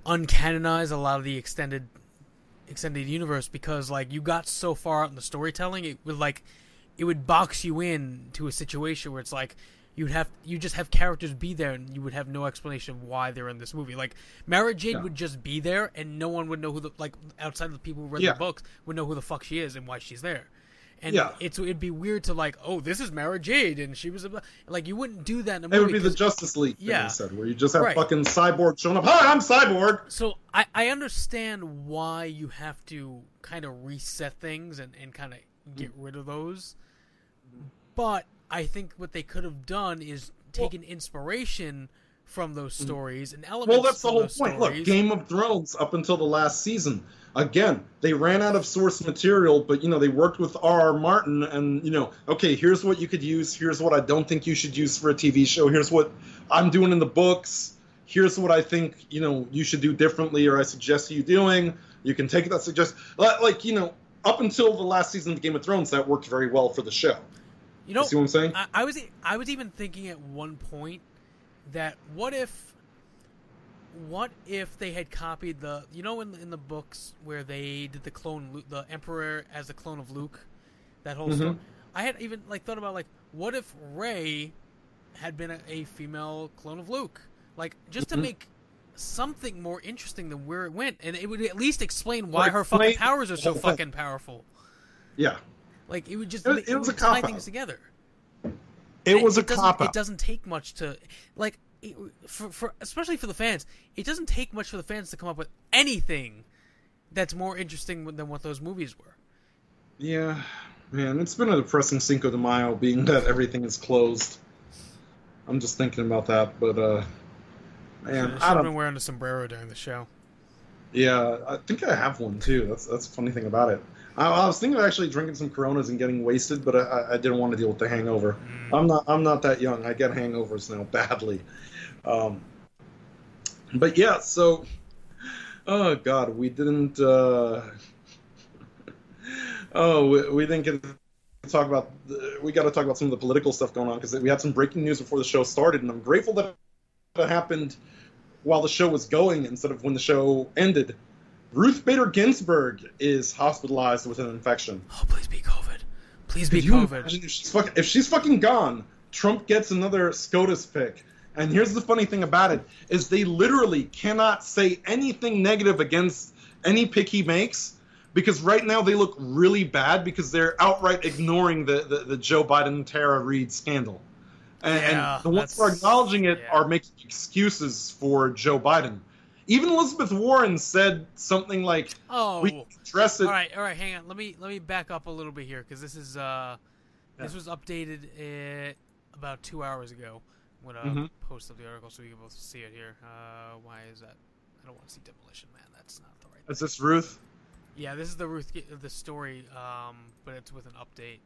uncanonize a lot of the extended extended universe because like you got so far out in the storytelling it would like it would box you in to a situation where it's like you'd have you just have characters be there and you would have no explanation of why they're in this movie like Mara Jade Yeah. would just be there and no one would know who the like outside of the people who read Yeah. the books would know who the fuck she is and why she's there and Yeah. it's it'd be weird to like, oh, this is Mara Jade, and she was a, like, you wouldn't do that in a movie. It would be the Justice League Yeah. Said, where you just have Right. fucking Cyborg showing up. Hi, I'm Cyborg. So I, I understand why you have to kind of reset things and, and kind of get rid of those. But I think what they could have done is taken inspiration from those mm-hmm. stories and elements. Well, that's the whole point. Look, stories. Game of Thrones up until the last season. Again, they ran out of source material, but you know they worked with R. R. Martin, and you know, okay, here's what you could use. Here's what I don't think you should use for a TV show. Here's what I'm doing in the books. Here's what I think you know you should do differently, or I suggest you doing. You can take that suggest like you know up until the last season of Game of Thrones that worked very well for the show. You know, see what I'm saying? I, I was I was even thinking at one point that what if what if they had copied the you know in the, in the books where they did the clone the emperor as the clone of Luke? That whole story Mhm. I had even like thought about like what if Rey had been a, a female clone of Luke? Like just to Mhm. make something more interesting than where it went and it would at least explain why Like, her fucking powers are so fucking powerful. Yeah, like it would just It- make- it was would a tie things together. It was a doesn't- cop It doesn't take much to like it, for, for especially for the fans. It doesn't take much for the fans to come up with anything that's more interesting than what those movies were. Yeah, man, it's been a depressing Cinco de Mayo, being that everything is closed. I'm just thinking about that, but uh, man, I I've don't. been wearing a sombrero during the show. Yeah, I think I have one too. That's that's the funny thing about it. I, I was thinking of actually drinking some Coronas and getting wasted, but I- I, didn't want to deal with the hangover. I'm not I'm not that young. I get hangovers now badly. Um, but yeah, so oh god, we didn't. Uh, oh, we, we didn't get to talk about. The, we got to talk about some of the political stuff going on because we had some breaking news before the show started, and I'm grateful that it happened while the show was going instead of when the show ended. Ruth Bader Ginsburg is hospitalized with an infection. Oh, please be COVID. Please be Could COVID. if she's, fucking, if she's fucking gone, Trump gets another SCOTUS pick. And here's the funny thing about it is they literally cannot say anything negative against any pick he makes because right now they look really bad because they're outright ignoring the, the, the Joe Biden Tara Reade scandal. And, Yeah, and the ones who are acknowledging it yeah. are making excuses for Joe Biden. Even Elizabeth Warren said something like, Oh, "We address it." all right, all right. Hang on. Let me let me back up a little bit here because this is uh, this was updated uh, about two hours ago when I Mhm. posted the article, so we can both see it here. Uh, why is that? I don't want to see demolition man. That's not the right. Is this Ruth? Yeah, this is the Ruth the story, um, but it's with an update.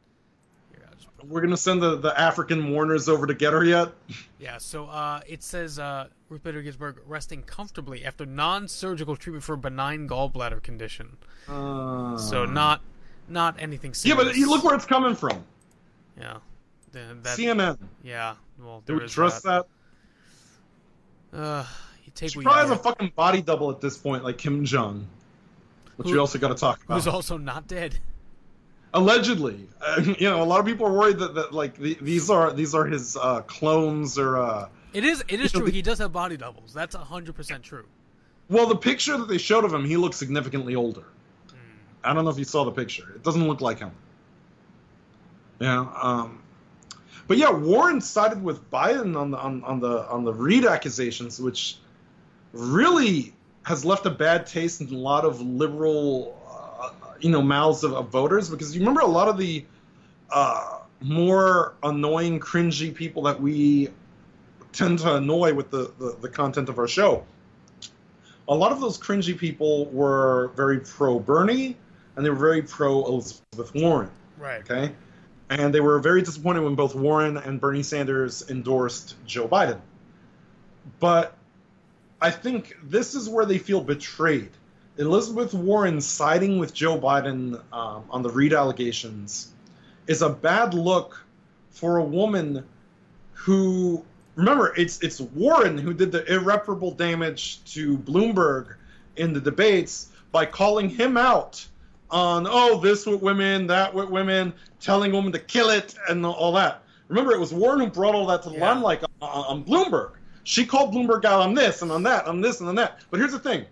Here, I'll just put We're gonna send the, the African mourners over to get her yet? Yeah, so uh, it says uh, Ruth Bader Ginsburg resting comfortably after non-surgical treatment for a benign gallbladder condition. So not not anything Uh. yeah, but look where it's coming from. yeah, that, CNN. Yeah, well, Do we is trust that? Uh, you take She probably has a fucking body double at this point, like Kim Jong, which Who- we also got to talk about. Who's also not dead. Allegedly, uh, you know, a lot of people are worried that, that like the, these are these are his uh, clones or. Uh, It is it is You know, true. the- He does have body doubles. That's hundred percent true. well, the picture that they showed of him, he looks significantly older. I don't know if you saw the picture. It doesn't look like him. Yeah. Um, but yeah, Warren sided with Biden on the on, on the on the Reade accusations, which really has left a bad taste in a lot of liberal, you know, mouths of, of voters. Because you remember a lot of the uh, more annoying, cringy people that we tend to annoy with the, the, the content of our show. A lot of those cringy people were very pro Bernie and they were very pro Elizabeth Warren. Right. Okay. And they were very disappointed when both Warren and Bernie Sanders endorsed Joe Biden. But I think this is where they feel betrayed. Elizabeth Warren siding with Joe Biden um, on the Reade allegations is a bad look for a woman who remember it's it's Warren who did the irreparable damage to Bloomberg in the debates by calling him out on oh this with women that with women telling women to kill it and all that. Remember it was Warren who brought all that to the Yeah. limelight on, on Bloomberg. She called Bloomberg out on this and on that on this and on that. But here's the thing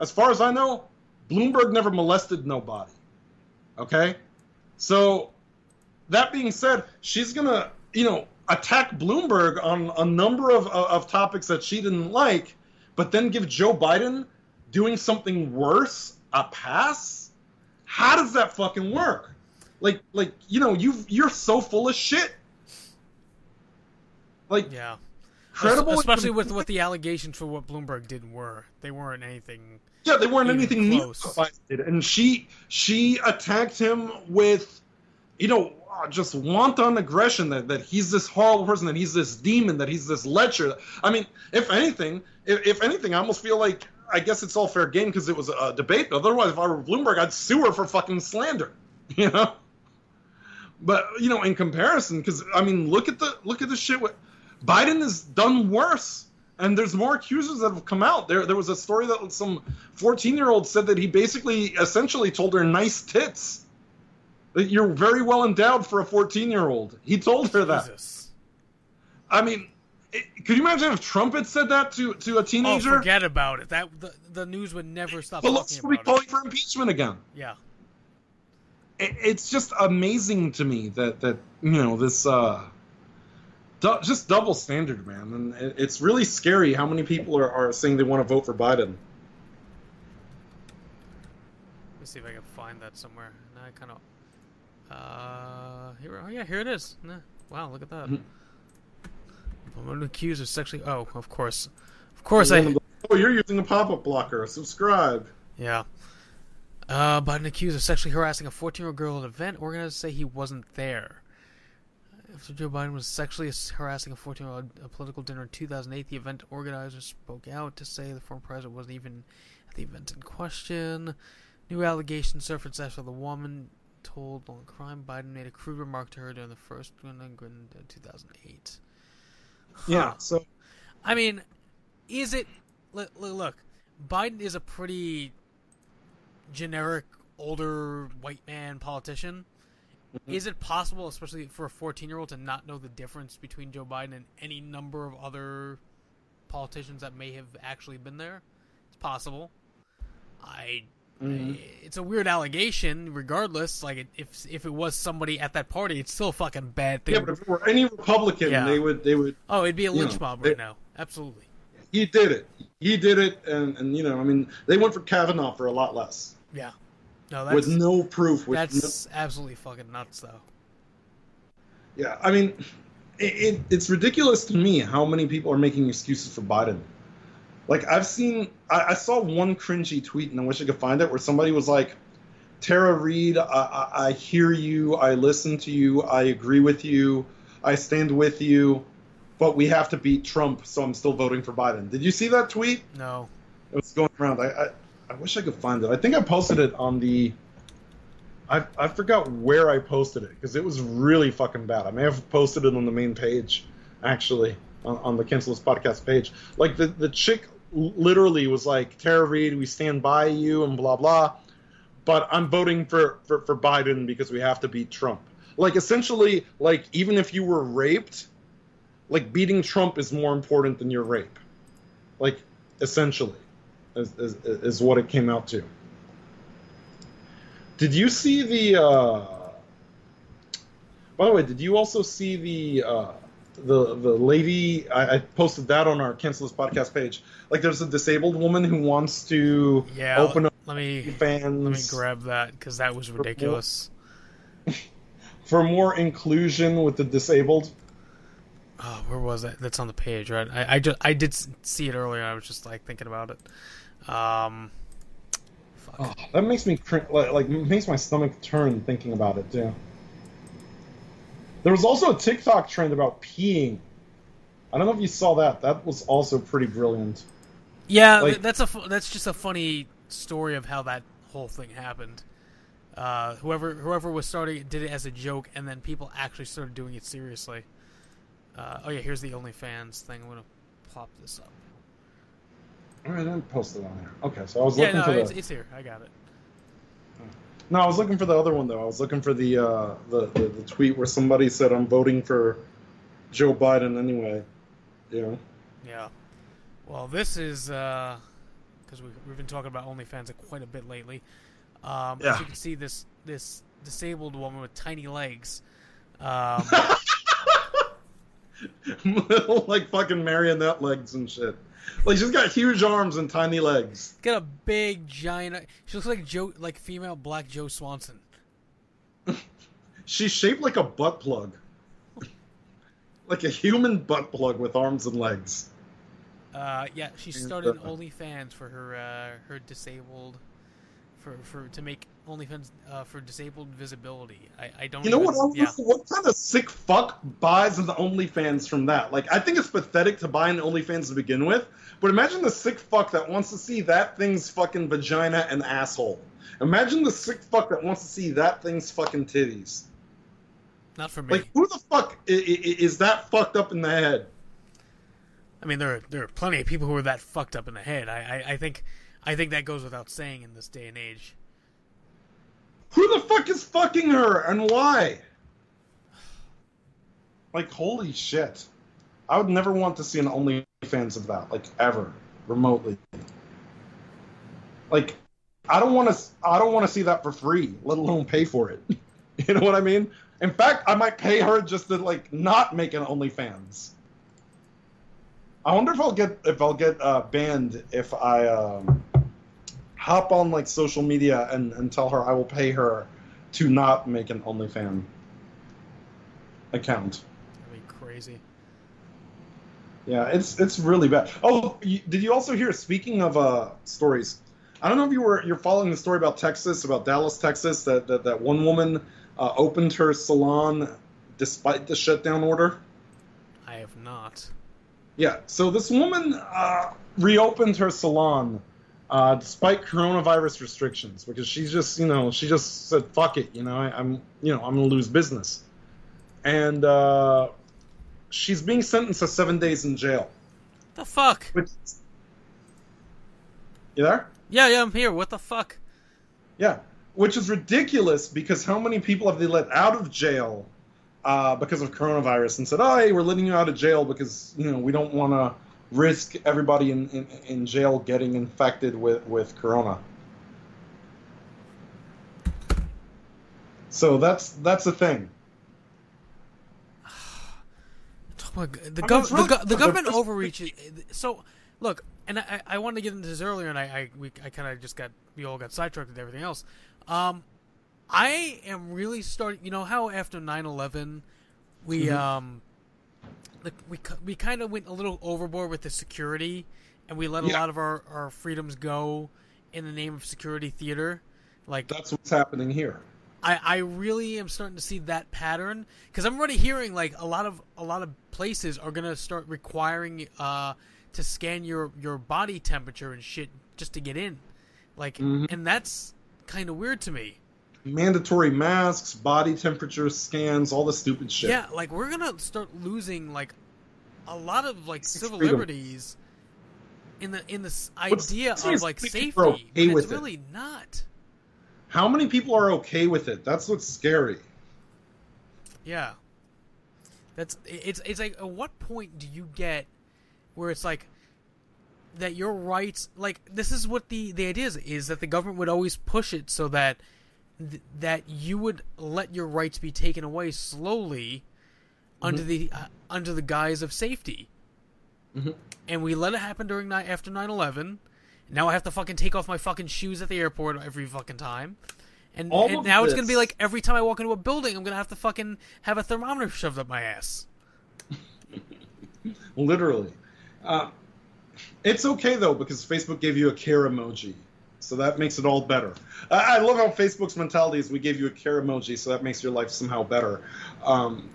as far as I know Bloomberg never molested nobody okay so that being said, she's gonna, you know, attack Bloomberg on a number of, of, of topics that she didn't like, but then give Joe Biden doing something worse a pass? How does that fucking work? Like, like you know, you you're so full of shit. Like, Yeah. Credible, especially with what the allegations for what Bloomberg did were. They weren't anything. Yeah, they weren't anything near close. what And she she attacked him with, you know, just wanton aggression that, that he's this horrible person, that he's this demon, that he's this lecher. I mean, if anything, if, if anything, I almost feel like I guess it's all fair game because it was a debate. But otherwise, if I were Bloomberg, I'd sue her for fucking slander. You know. But you know, in comparison, because I mean, look at the look at the shit. With, Biden has done worse, and there's more accusers that have come out. There, there was a story that some 14 year old said that he basically, essentially, told her nice tits. That you're very well endowed for a 14 year old. He told her that. Jesus. I mean, it, could you imagine if Trump had said that to to a Oh, teenager? forget about it. That the, the news would never stop Pelosi would be calling for impeachment again. Yeah. it, it's just amazing to me that that you know this uh du- just double standard man and it's really scary how many people are, are saying they want to vote for biden Let me see if I can find that somewhere. No, I kind of. Uh, here. Oh yeah, here it is. Nah, wow, look at that. Woman accused of sexually. Oh, of course, of course. I. oh you're using a pop-up blocker subscribe Yeah. Uh, Biden accused of sexually harassing a 14-year-old girl at an event. Organizers say he wasn't there. After Joe Biden was sexually harassing a 14-year-old at a political dinner in 2008, the event organizers spoke out to say the former president wasn't even at the event in question. New allegations surfaced after the woman told on crime Biden made a crude remark to her during the first one in 2008. yeah so I mean, is it? Look, look, Biden is a pretty generic older white man politician. Mm-hmm. Is it possible, especially for a 14 year old, to not know the difference between Joe Biden and any number of other politicians that may have actually been there? It's possible. I. Mm-hmm. It's a weird allegation, regardless. Like, it, if if it was somebody at that party, it's still a fucking bad thing. yeah but if it were any republican Yeah. they would they would oh, it'd be a lynch know, mob they- right now. Absolutely. he did it he did it and and you know i mean they went for kavanaugh for a lot less Yeah. No, that's with no proof with no, That's absolutely fucking nuts, though. Yeah, I mean, it, it, it's ridiculous to me how many people are making excuses for Biden. Like I've seen, I, I saw one cringy tweet, and I wish I could find it, where somebody was like, "Tara Reade, I, I, I hear you, I listen to you, I agree with you, I stand with you, but we have to beat Trump, so I'm still voting for Biden." Did you see that tweet? No. It was going around. I, I, wish I could find it. I think I posted it on the. I, I forgot where I posted it because it was really fucking bad. I may have posted it on the main page, actually, on, on the Cancel This podcast page. Like the the chick literally was like, "Tara Reade, we stand by you," and blah blah. But I'm voting for, for for Biden because we have to beat Trump. Like essentially, like even if you were raped, like beating Trump is more important than your rape. Like essentially is, is, is what it came out to. Did you see the? Uh... By the way, did you also see the uh, the the lady? I, I posted that on our Cancel This podcast page. Like, there's a disabled woman who wants to Yeah. open up Let me fans let me grab that because that was ridiculous. for more inclusion with the disabled. Oh, where was that? That's on the page, right? I I, just, I did see it earlier. I was just like thinking about it. Um, Oh, that makes me cr- like, like makes my stomach turn thinking about it too. There was also a TikTok trend about peeing. I don't know if you saw that. That was also pretty brilliant. yeah, Like- that's a that's just a funny story of how that whole thing happened. Uh, whoever whoever was starting it did it as a joke, and then people actually started doing it seriously. Uh, oh yeah, here's the OnlyFans thing. I'm gonna plop this up. I didn't post it on there. Okay, so I was Yeah, looking no, for it's, the. it's here. I got it. No, I was looking for the other one though. I was looking for the uh, the, the the tweet where somebody said I'm voting for Joe Biden anyway. Know. Yeah. Well, this is because we, we've been talking about OnlyFans quite a bit lately. Um, Yeah. As you can see, this this disabled woman with tiny legs Um, Little like fucking marionette legs and shit. Like she's got huge arms and tiny legs. got a big giant. She looks like Joe, like female Black Joe Swanson. She's shaped like a butt plug. like a human butt plug with arms and legs. Uh, yeah, she started OnlyFans for her uh, her disabled, for for to make OnlyFans uh, for disabled visibility. I, I don't. You know even, what? Yeah. What kind of sick fuck buys an OnlyFans from that? Like, I think it's pathetic to buy an OnlyFans to begin with, but imagine the sick fuck that wants to see that thing's fucking vagina and asshole. Imagine the sick fuck that wants to see that thing's fucking titties. Not for me. Like, who the fuck i- i- is that fucked up in the head? I mean, there are, there are plenty of people who are that fucked up in the head. I, I, I think I think that goes without saying in this day and age. Who the fuck is fucking her and why? Like, holy shit. I would never want to see an OnlyFans of that, like, ever, remotely. Like, I don't want to. I don't want to see that for free, let alone pay for it. you know what I mean? In fact, I might pay her just to like not make an OnlyFans. I wonder if I'll get if I'll get uh, banned if I um, hop on like social media and, and tell her I will pay her to not make an OnlyFan account. That'd be crazy. Yeah, it's it's really bad. Oh, you, did you also hear? Speaking of uh, stories, I don't know if you were you're following the story about Texas, about Dallas, Texas. That that, that one woman uh, opened her salon despite the shutdown order. I have not. Yeah, so this woman uh, reopened her salon uh, despite coronavirus restrictions because she's just, you know, she just said, "Fuck it," you know, I, I'm, you know, I'm gonna lose business, and uh, she's being sentenced to seven days in jail. The fuck? Which, you there? Yeah, yeah, I'm here. What the fuck? Yeah, which is ridiculous because how many people have they let out of jail uh, because of coronavirus and said, "Oh, hey, we're letting you out of jail because you know we don't want to risk everybody in, in, in jail getting infected with with corona." So that's that's the thing. Oh my God, The, I mean, gov- really- the, go- the the- government the- overreach. is- So, look, and I, I wanted to get into this earlier, and I, I, we, I kind of just got, we all got sidetracked with everything else. Um, I am really starting. You know how after 9-11, we Mhm. um, the, we we kind of went a little overboard with the security, and we let a lot of our, our freedoms go in the name of security theater. Like That's what's happening here. I, I really am starting to see that pattern because I'm already hearing like a lot of a lot of places are gonna start requiring uh to scan your your body temperature and shit just to get in, like, Mhm. and that's kind of weird to me. Mandatory masks, body temperature scans, all the stupid shit. Yeah, like we're gonna start losing like a lot of like civil freedom. liberties in the in this idea what's of like safety, okay it's with it? really not. How many people are okay with it? That's what's scary. Yeah. That's it's it's like at what point do you get where it's like that your rights like this is what the the idea is is that the government would always push it so that th- that you would let your rights be taken away slowly under Mhm. the uh, under the guise of safety. Mhm. And we let it happen during ni- after 9/11. Now I have to fucking take off my fucking shoes at the airport every fucking time. And, and now it's gonna be like every time I walk into a building, I'm gonna have to fucking have a thermometer shoved up my ass. Literally. Uh, it's okay though because Facebook gave you a care emoji, so that makes it all better. I, I love how Facebook's mentality is: we gave you a care emoji, so that makes your life somehow better. Um,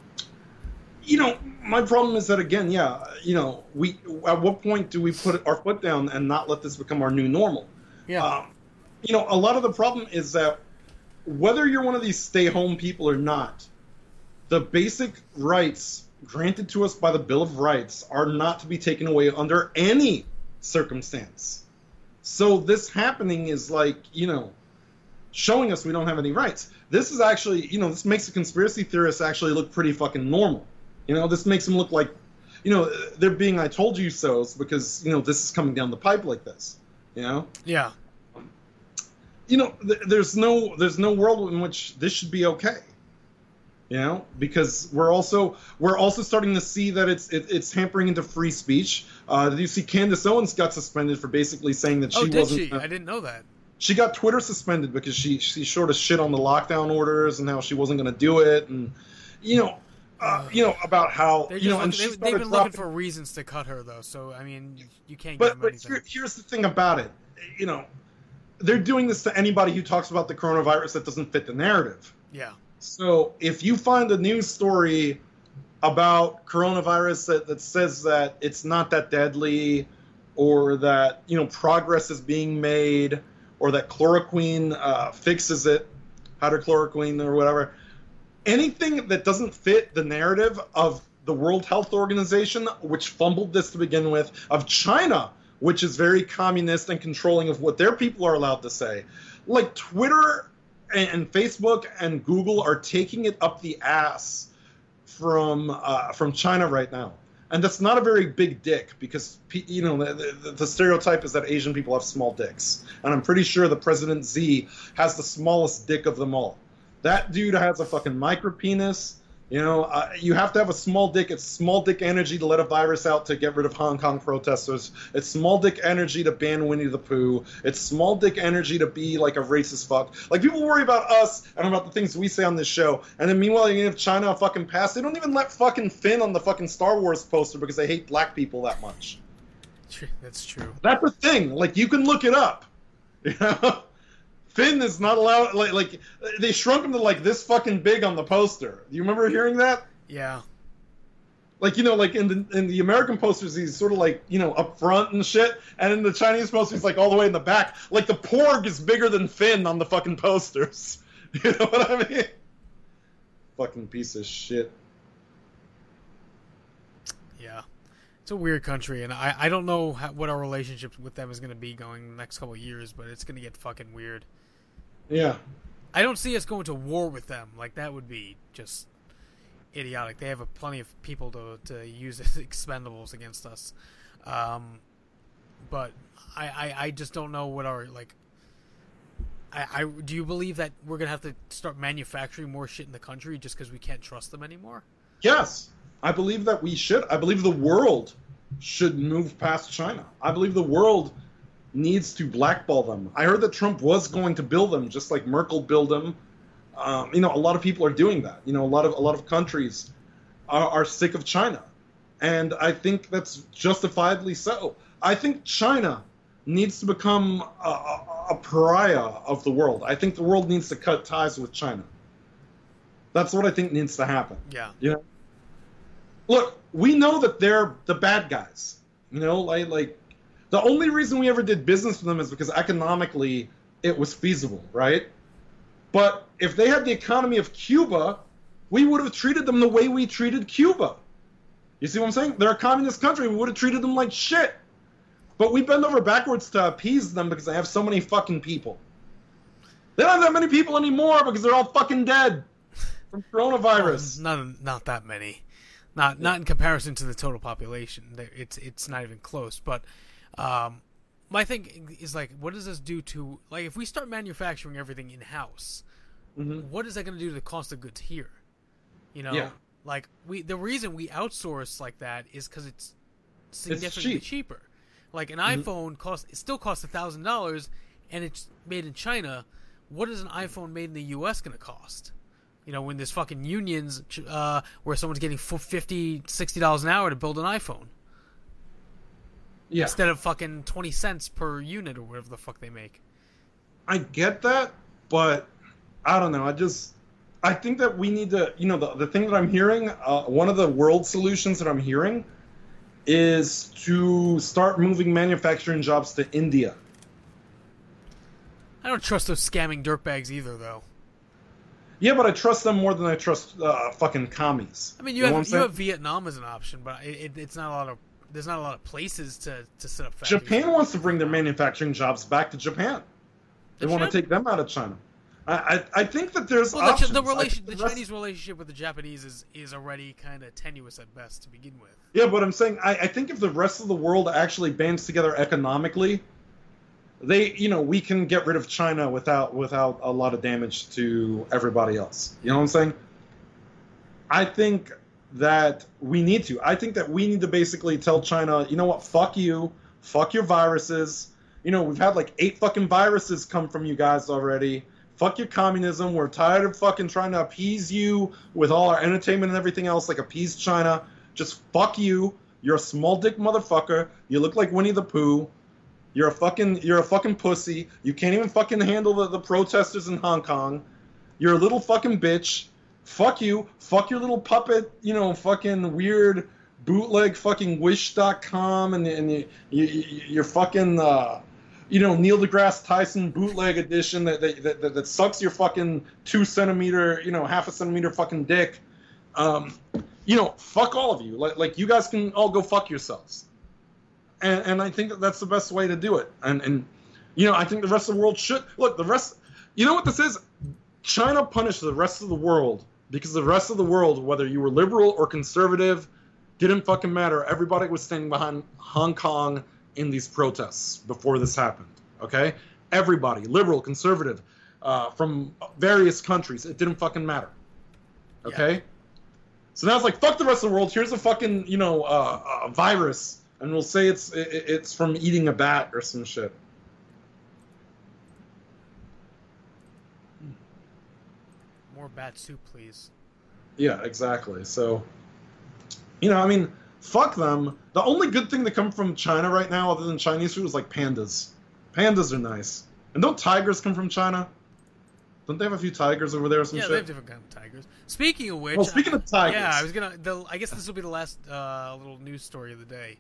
you know, my problem is that again, yeah, you know, we at what point do we put our foot down and not let this become our new normal? Yeah. Um, you know, a lot of the problem is that whether you're one of these stay-home people or not, the basic rights granted to us by the Bill of Rights are not to be taken away under any circumstance. So this happening is like, you know, showing us we don't have any rights. This is actually, you know, this makes the conspiracy theorists actually look pretty fucking normal. You know, this makes them look like, you know, they're being I told you so's because, you know, this is coming down the pipe like this. You know? Yeah. You know, th- there's no there's no world in which this should be okay. You know, because we're also we're also starting to see that it's it, it's hampering into free speech. Uh, did you see Candace Owens got suspended for basically saying that she oh, did wasn't? she? I didn't know that. she got Twitter suspended because she she sort of shit on the lockdown orders and how she wasn't going to do it, and you know, uh, you know about how you know, just and looking- she they, have been dropping- looking for reasons to cut her though. So I mean, you can't But but here, here's the thing about it, you know, they're doing this to anybody who talks about the coronavirus that doesn't fit the narrative. Yeah. So if you find a news story about coronavirus that, that says that it's not that deadly or that you know progress is being made or that chloroquine uh, fixes it hydrochloroquine or whatever. Anything that doesn't fit the narrative of the world health organization which fumbled this to begin with of china which is very communist and controlling of what their people are allowed to say. Like twitter and, and facebook and google are taking it up the ass from uh, from China right now, and that's not a very big dick because you know the, the, the stereotype is that Asian people have small dicks, and I'm pretty sure the President Z has the smallest dick of them all. That dude has a fucking micro penis. You know, uh, you have to have a small dick. It's small dick energy to let a virus out to get rid of Hong Kong protesters. It's small dick energy to ban Winnie the Pooh. It's small dick energy to be like a racist fuck. Like people worry about us and about the things we say on this show, and then meanwhile you give China a fucking pass. They don't even let fucking Finn on the fucking Star Wars poster because they hate black people that much. That's true. That's the thing. Like you can look it up. You know? Finn is not allowed. Like, like they shrunk him to like this fucking big on the poster. Do you remember hearing that? Yeah. Like you know, like in the in the American posters, he's sort of like you know up front and shit, and in the Chinese posters, he's like all the way in the back. Like the Porg is bigger than Finn on the fucking posters. You know what I mean? Fucking piece of shit. Yeah. It's a weird country, and I, I don't know how, what our relationship with them is going to be going the next couple years, but it's going to get fucking weird. Yeah. I don't see us going to war with them. Like, that would be just idiotic. They have a, plenty of people to, to use as expendables against us. Um, but I, I, I just don't know what our, like, I, I do you believe that we're gonna have to start manufacturing more shit in the country just because we can't trust them anymore? Yes, I believe that we should. I believe the world should move past China. I believe the world needs to blackball them. I heard that Trump was going to build them, just like Merkel built them. Um, you know, a lot of people are doing that. You know, a lot of a lot of countries are, are sick of China, and I think that's justifiably so. I think China needs to become a, a, a pariah of the world. I think the world needs to cut ties with China. That's what I think needs to happen. Yeah. You know, look, we know that they're the bad guys. You know, like like the only reason we ever did business with them is because economically it was feasible, right? But if they had the economy of Cuba, we would have treated them the way we treated Cuba. You see what I'm saying? They're a communist country. We would have treated them like shit. But we bend over backwards to appease them because they have so many fucking people. They don't have that many people anymore because they're all fucking dead from coronavirus. Not not that many, not not in comparison to the total population. It's it's not even close. But um, my thing is like, what does this do to like if we start manufacturing everything in house? What is that going to do to the cost of goods here? You know, Yeah. like we the reason we outsource like that is because it's significantly cheap. cheaper. Like an Mhm. iPhone costs it still costs a thousand dollars, and it's made in China. What is an iPhone made in the U.S. going to cost? You know, when there's fucking unions uh, where someone's getting fu- 50 dollars an hour to build an iPhone Yeah. instead of fucking twenty cents per unit or whatever the fuck they make. I get that, but I don't know. I just I think that we need to, you know, the, the thing that I'm hearing, uh, one of the world solutions that I'm hearing is to start moving manufacturing jobs to India. I don't trust those scamming dirtbags either, though. Yeah, but I trust them more than I trust uh, fucking commies. I mean, you, know have you have Vietnam as an option, but it, it, it's not a lot of there's not a lot of places to, to set up factories. Japan wants to bring their manufacturing jobs back to Japan. They They want to take them out of China. I, I, I think that there's Well, the, the relation, the the rest- Chinese relationship with the Japanese is is already kind of tenuous at best to begin with. Yeah, but I'm saying I, I think if the rest of the world actually bands together economically, they you know we can get rid of China without without a lot of damage to everybody else. You know what I'm saying? I think that we need to. I think that we need to basically tell China, you know what, fuck you, fuck your viruses. You know, we've had like eight fucking viruses come from you guys already. Fuck your communism. We're tired of fucking trying to appease you with all our entertainment and everything else, like appease China. Just fuck you. You're a small dick motherfucker. You look like Winnie the Pooh. You're a fucking you're a fucking pussy. You can't even fucking handle the, the protesters in Hong Kong. You're a little fucking bitch. Fuck you. Fuck your little puppet, you know, fucking weird bootleg fucking wish.com and, and you, you, you're fucking uh, you know Neil deGrasse Tyson bootleg edition that that, that that sucks your fucking two centimeter you know half a centimeter fucking dick. Um, you know, fuck all of you. Like like you guys can all go fuck yourselves. And and I think that that's the best way to do it. And and you know I think the rest of the world should look the rest. You know what this is? China punished the rest of the world because the rest of the world, whether you were liberal or conservative, didn't fucking matter. Everybody was standing behind Hong Kong in these protests before this happened. Okay, everybody, liberal, conservative, uh, from various countries, it didn't fucking matter. Okay, yeah. so now it's like fuck the rest of the world. Here's a fucking you know uh, a virus, and we'll say it's it, it's from eating a bat or some shit. Bat soup, please. Yeah, exactly. So, you know, I mean, fuck them. The only good thing to come from China right now, other than Chinese food, is like pandas. Pandas are nice. And don't tigers come from China? Don't they have a few tigers over there or some yeah, shit? they have different kind of tigers. Speaking of which, well, speaking of tigers, yeah, I was gonna. The, I guess this will be the last uh, little news story of the day.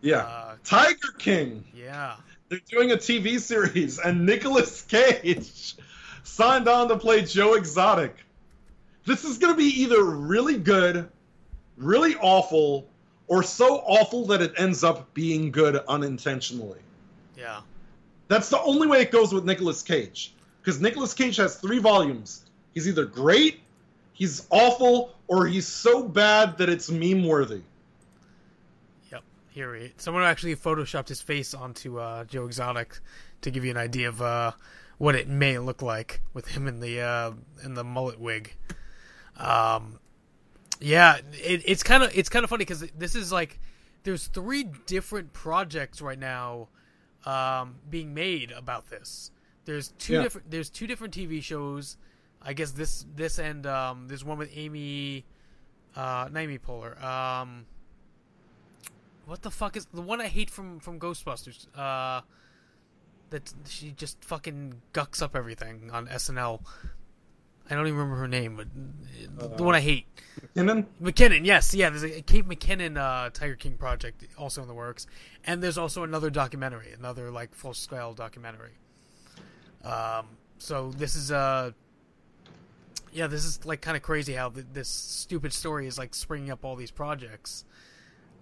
Yeah, uh, Tiger King. Yeah, they're doing a TV series, and Nicolas Cage signed on to play Joe Exotic. This is gonna be either really good, really awful, or so awful that it ends up being good unintentionally. Yeah. That's the only way it goes with Nicolas Cage. Because Nicolas Cage has three volumes. He's either great, he's awful, or he's so bad that it's meme worthy. Yep. Here he someone actually photoshopped his face onto uh, Joe Exotic to give you an idea of uh, what it may look like with him in the uh, in the mullet wig. Um, yeah, it, it's kind of it's kind of funny because this is like there's three different projects right now um, being made about this. There's two yeah. different there's two different TV shows. I guess this this and um, there's one with Amy, uh, not Amy Poehler. Um, what the fuck is the one I hate from from Ghostbusters? Uh, that she just fucking gucks up everything on SNL. I don't even remember her name, but uh, the one I hate. McKinnon. McKinnon, yes, yeah. There's a Kate McKinnon uh, Tiger King project also in the works, and there's also another documentary, another like full scale documentary. Um, so this is uh, yeah, this is like kind of crazy how th- this stupid story is like springing up all these projects.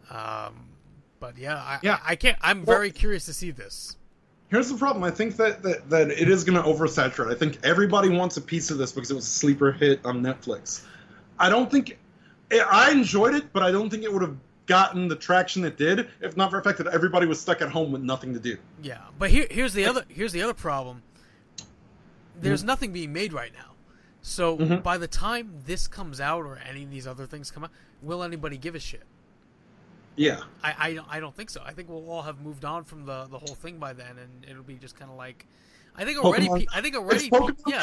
Um, but yeah, I, yeah, I, I can't. I'm well, very curious to see this. Here's the problem. I think that, that, that it is going to oversaturate. I think everybody wants a piece of this because it was a sleeper hit on Netflix. I don't think I enjoyed it, but I don't think it would have gotten the traction it did if not for the fact that everybody was stuck at home with nothing to do. Yeah, but here, here's the other here's the other problem. There's mm-hmm. nothing being made right now, so mm-hmm. by the time this comes out or any of these other things come out, will anybody give a shit? Yeah, I, I don't I don't think so. I think we'll all have moved on from the, the whole thing by then, and it'll be just kind of like, I think already. Pe- I think already. Yeah,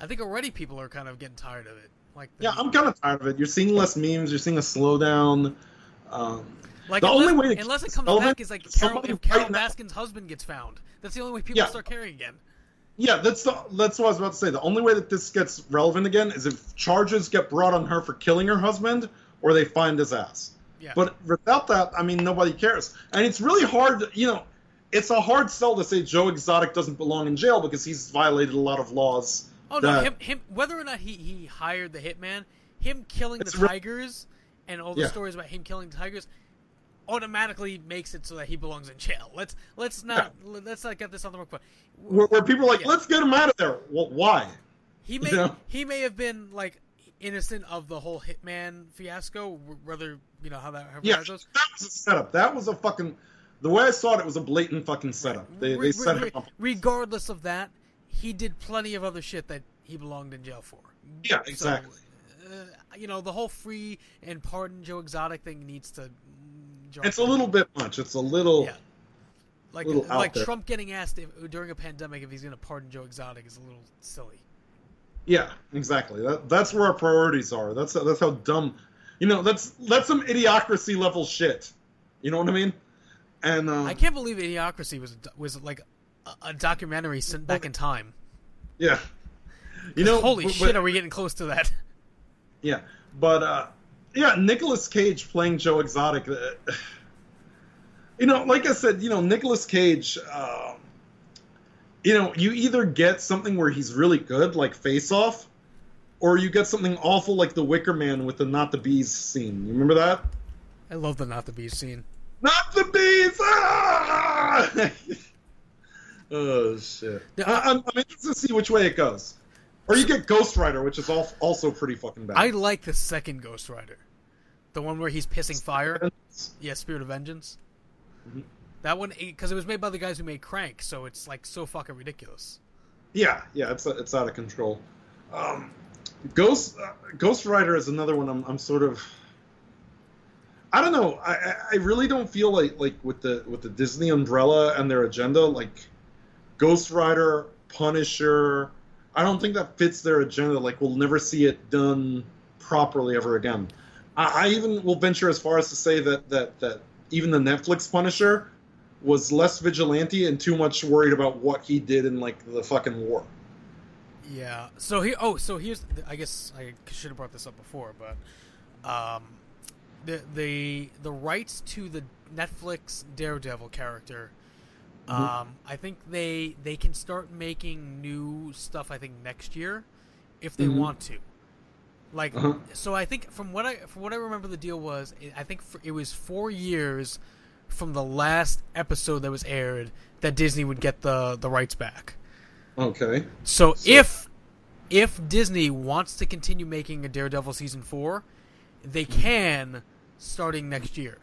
I think already people are kind of getting tired of it. Like yeah, I'm kind of tired of it. You're seeing less memes. You're seeing a slowdown. Um, like the unless, only way unless it comes back is like Carole, if Carole Baskin's husband gets found. That's the only way people yeah. start caring again. Yeah, that's the that's what I was about to say. The only way that this gets relevant again is if charges get brought on her for killing her husband, or they find his ass. Yeah. But without that, I mean, nobody cares. And it's really hard, you know, it's a hard sell to say Joe Exotic doesn't belong in jail because he's violated a lot of laws. Oh no, him, him, whether or not he, he hired the hitman, him killing the tigers, re- and all the yeah. stories about him killing the tigers, automatically makes it so that he belongs in jail. Let's let's not yeah. let's not get this on the wrong foot. Where, where people are like, yeah. let's get him out of there. Well, why? He may you know? he may have been like innocent of the whole hitman fiasco. Whether you know how that how yeah, that goes. That was a setup. That was a fucking. The way I saw it, it was a blatant fucking setup. They, re- they set re- him up. Regardless of that, he did plenty of other shit that he belonged in jail for. Yeah, exactly. So, you know, the whole free and pardon Joe Exotic thing needs to. mm, It's a little bit much. It's a little. Yeah. like little like. Trump getting asked if, during a pandemic if he's going to pardon Joe Exotic is a little silly. Yeah, exactly. That, that's where our priorities are. That's that's how dumb. You know, that's that's some idiocracy level shit. You know what I mean? And uh, I can't believe Idiocracy was was like a, a documentary sent back in time. yeah, you know, holy but- shit, are we getting close to that? Yeah, but uh, yeah, Nicolas Cage playing Joe Exotic. Uh, you know, like I said, you know, Nicolas Cage. Uh, you know, you either get something where he's really good, like Face Off, or you get something awful like The Wicker Man with the Not the Bees scene. You remember that? I love the not the bees scene. Not the bees! Ah! oh shit! I, I'm, I'm interested to see which way it goes. Or you get Ghost Rider, which is also pretty fucking bad. I like the second Ghost Rider, the one where he's pissing fire. Yeah, Spirit of Vengeance. Mm-hmm. That one, because it was made by the guys who made Crank, so it's like so fucking ridiculous. Yeah, yeah, it's it's out of control. Um, Ghost uh, Ghost Rider is another one. I'm I'm sort of. I don't know. I I- really don't feel like like with the with the Disney umbrella and their agenda like Ghost Rider, Punisher. I don't think that fits their agenda. Like we'll never see it done properly ever again. I, I even will venture as far as to say that that that even the Netflix Punisher was less vigilante and too much worried about what he did in like the fucking war. Yeah. So here, oh, so here's, I guess I should have brought this up before, but um, the the the rights to the Netflix Daredevil character, Mhm. um, I think they they can start making new stuff. I think next year, if they Mhm. want to. Like, Uh-huh. so I think from what I from what I remember, the deal was I think for, it was four years from the last episode that was aired that Disney would get the the rights back. Okay. So, if if Disney wants to continue making a Daredevil season four, they can starting next year.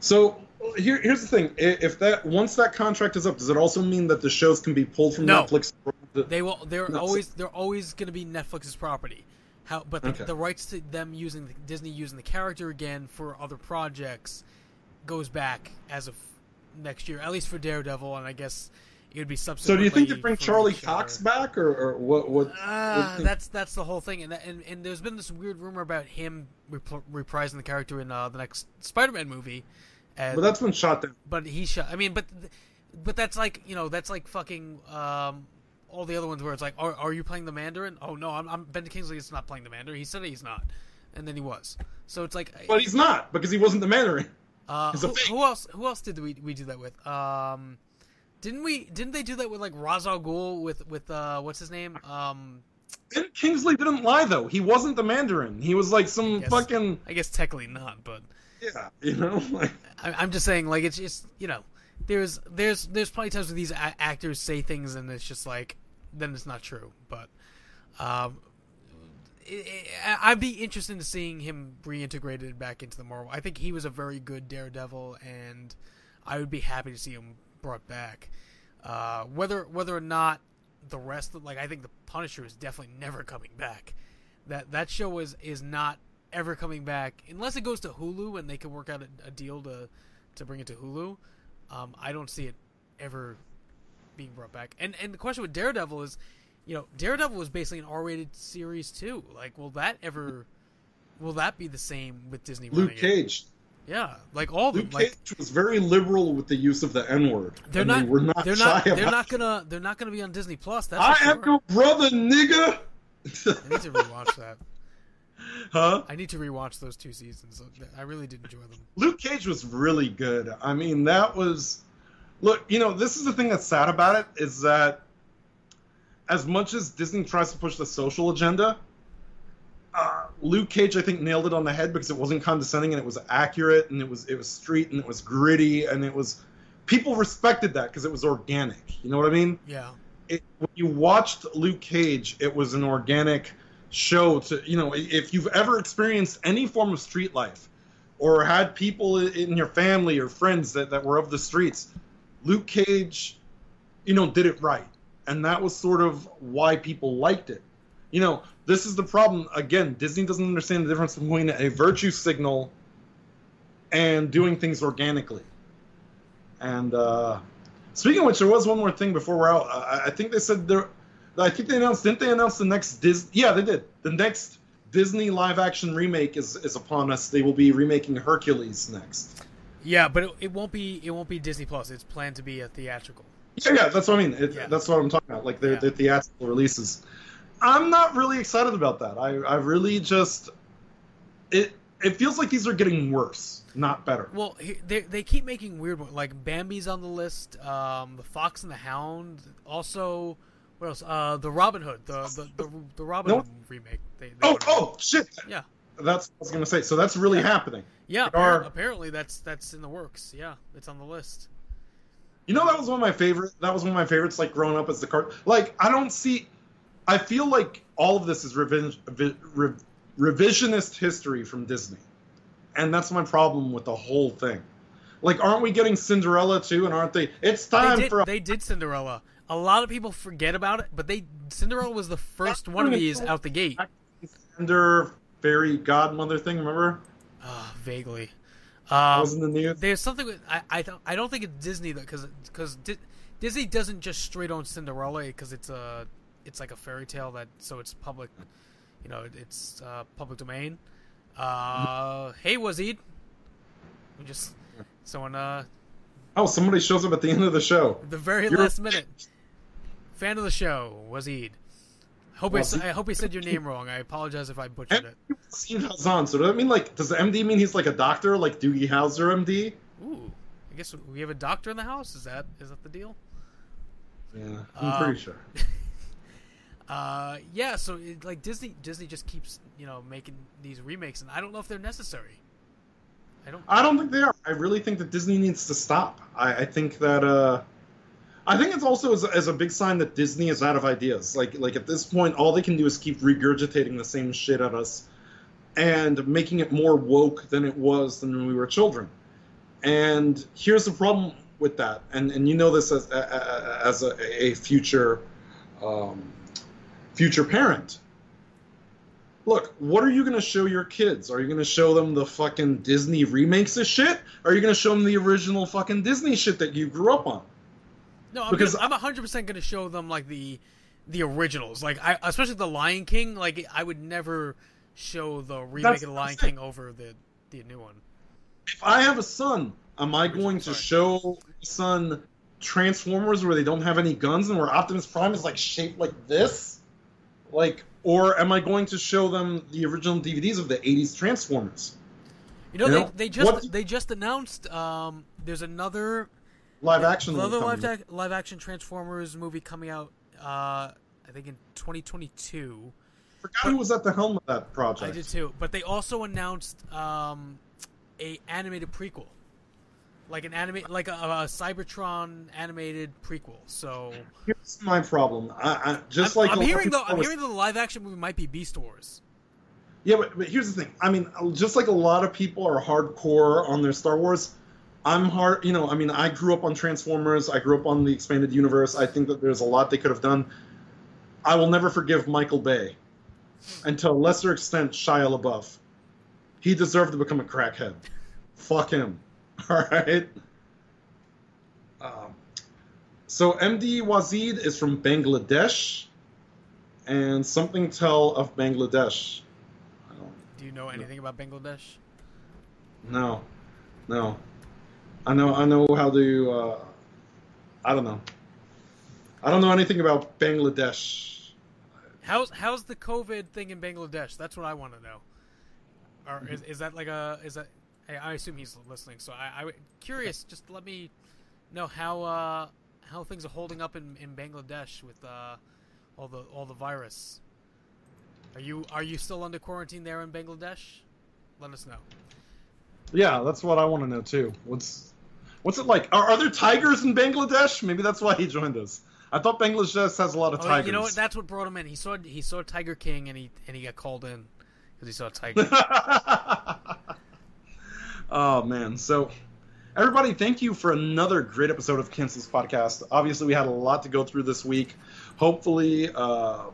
So here, here's the thing: if that once that contract is up, does it also mean that the shows can be pulled from No. Netflix? They will. They're No, always they're always going to be Netflix's property. How, but the, Okay. the rights to them using the, Disney using the character again for other projects goes back as of next year, at least for Daredevil, and I guess it would be So do you think they bring Charlie Cox back, or, or what? What? what Uh, think? that's that's the whole thing, and, that, and and there's been this weird rumor about him repl- reprising the character in uh, the next Spider-Man movie. And, But that's been shot down. But he shot. I mean, but but that's like you know that's like fucking um, all the other ones where it's like, are, are you playing the Mandarin? Oh no, I'm, I'm Ben Kingsley is not playing the Mandarin. He said he's not, and then he was. So it's like, But he's not because he wasn't the Mandarin. uh, who, who else? Who else did we we do that with? Um, didn't we? Didn't they do that with like Ra's al Ghul with with uh, what's his name? Um, Ben Kingsley didn't lie though. He wasn't the Mandarin. He was like some guess- fucking I guess technically not, but yeah. You know, like I, I'm just saying, like it's just you know, there's there's there's plenty of times where these a- actors say things and it's just like then it's not true. But um, it, it, I'd be interested in seeing him reintegrated back into the Marvel. I think he was a very good Daredevil, and I would be happy to see him brought back. Uh, whether whether or not the rest of like I think the Punisher is definitely never coming back. That that show is is not ever coming back unless it goes to Hulu and they can work out a, a deal to to bring it to Hulu. Um, I don't see it ever being brought back. And and the question with Daredevil is, you know, Daredevil was basically an R-rated series too. Like, will that ever? Will that be the same with Disney? Luke running it? Yeah, like all of them. Luke Like Cage was very liberal with the use of the N word. they're not. Were not they're shy not. They're about not gonna. They're not gonna be on Disney Plus. That's I sure. am brother, nigga. I need to rewatch that. Huh? I need to rewatch those two seasons. I really did enjoy them. Luke Cage was really good. I mean, that was look, you know, this is the thing that's sad about it is that as much as Disney tries to push the social agenda, uh, Luke Cage I think nailed it on the head because it wasn't condescending and it was accurate and it was it was street and it was gritty and it was people respected that because it was organic. You know what I mean? Yeah. it, when you watched Luke Cage, it was an organic show. To you know, if you've ever experienced any form of street life, or had people in your family or friends that, that were of the streets, Luke Cage, you know, did it right, and that was sort of why people liked it. You know, this is the problem. Again, Disney doesn't understand the difference between a virtue signal and doing things organically. And uh, speaking of which, there was one more thing before we're out. I, I think they said there. I think they announced. Didn't they announce the next Dis? Yeah, they did. The next Disney live action remake is is upon us. They will be remaking Hercules next. Yeah, but it, it won't be it won't be Disney Plus. It's planned to be a theatrical. Yeah, yeah, that's what I mean. It, Yeah. That's what I'm talking about. Like they're, Yeah. theatrical releases. I'm not really excited about that. I, I really just it it feels like these are getting worse, not better. Well, they they keep making weird ones. Like Bambi's on the list. Um, the Fox and the Hound. Also, what else? Uh, the Robin Hood. The the the, the Robin. Hood remake. They, they Oh oh shit! Yeah. That's what I was gonna say. So that's really happening. Yeah, There are- apparently that's that's in the works. Yeah, it's on the list. You know that was one of my favorite. That was one of my favorites. Like growing up as the cart. Like I don't see. I feel like all of this is revi- re- revisionist history from Disney, and that's my problem with the whole thing. Like, aren't we getting Cinderella too? And aren't they? It's time They did, for. they did Cinderella. A lot of people forget about it, but they Cinderella was the first one of these out the gate. Cinder fairy godmother thing. Remember? Uh, vaguely. Um, was in the news. There's something with, I I don't I don't think it's Disney though because because Di- Disney doesn't just straight on Cinderella because it's a it's like a fairy tale that so it's public, you know it's uh, public domain. Uh, hey Wazid, we just someone uh Oh, somebody shows up at the end of the show. the very You're- last minute fan of the show Wazid. Hope I, Wazid. I hope I said your name wrong. I apologize if I butchered it. Steve Hazan. So does that mean like? Does MD mean he's like a doctor, like Doogie Howser MD? Ooh, I guess we have a doctor in the house. Is that is that the deal? Yeah, I'm Um, pretty sure. Uh, yeah. So it, like Disney, Disney just keeps you know making these remakes, and I don't know if they're necessary. I don't. I don't think they are. I really think that Disney needs to stop. I, I think that uh, I think it's also as, as a big sign that Disney is out of ideas. Like like at this point, all they can do is keep regurgitating the same shit at us, and making it more woke than it was than when we were children. And here's the problem with that, and and you know this as a- a- as a, a future um, future parent. Look, what are you going to show your kids? Are you going to show them the fucking Disney remakes of shit? Are you going to show them the original fucking Disney shit that you grew up on? No, I'm Because- gonna, I'm hundred percent gonna show them like the the originals, like I especially the Lion King. Like I would never show the remake of the Lion. King over the the new one. If I have a son, am I going to show my son Transformers where they don't have any guns and where Optimus Prime is like shaped like this? Like, or am I going to show them the original DVDs of the 80s Transformers? You know, You they, know, they just what- they just announced um there's another Live action another live, ac- live action Transformers movie coming out. Uh, I think in 2022. forgot who was at the helm of that project. I did too. But they also announced um, a animated prequel, like an anime, like a, a Cybertron animated prequel. So Here's my problem. I, I just I'm, like I'm a lot of hearing though, I'm was- hearing the live action movie might be Beast Wars. Yeah, but, but here's the thing. I mean, just like a lot of people are hardcore on their Star Wars, I'm hard. You know, I mean, I grew up on Transformers. I grew up on the expanded universe. I think that there's a lot they could have done. I will never forgive Michael Bay, and to a lesser extent, Shia LaBeouf. He deserved to become a crackhead. Fuck him. All right. Um, so MD Wazid is from Bangladesh, and something tell of Bangladesh. Do you know anything about Bangladesh? No, no. I know. I know how to. Uh, I don't know. I don't know anything about Bangladesh. How's how's the COVID thing in Bangladesh? That's what I want to know. Or is, is that like a is that? I, I assume he's listening, so I, I curious. Just let me know how uh, how things are holding up in, in Bangladesh with uh, all the all the virus. Are you are you still under quarantine there in Bangladesh? Let us know. Yeah, that's what I want to know too. What's What's it like? Are, are there tigers in Bangladesh? Maybe that's why he joined us. I thought Bangladesh has a lot of Oh, tigers. you know what? That's what brought him in. He saw he saw Tiger King and he and he got called in because he saw a tiger. Oh man, so everybody, thank you for another great episode of Cancel This Podcast. Obviously, we had a lot to go through this week. Hopefully, uh,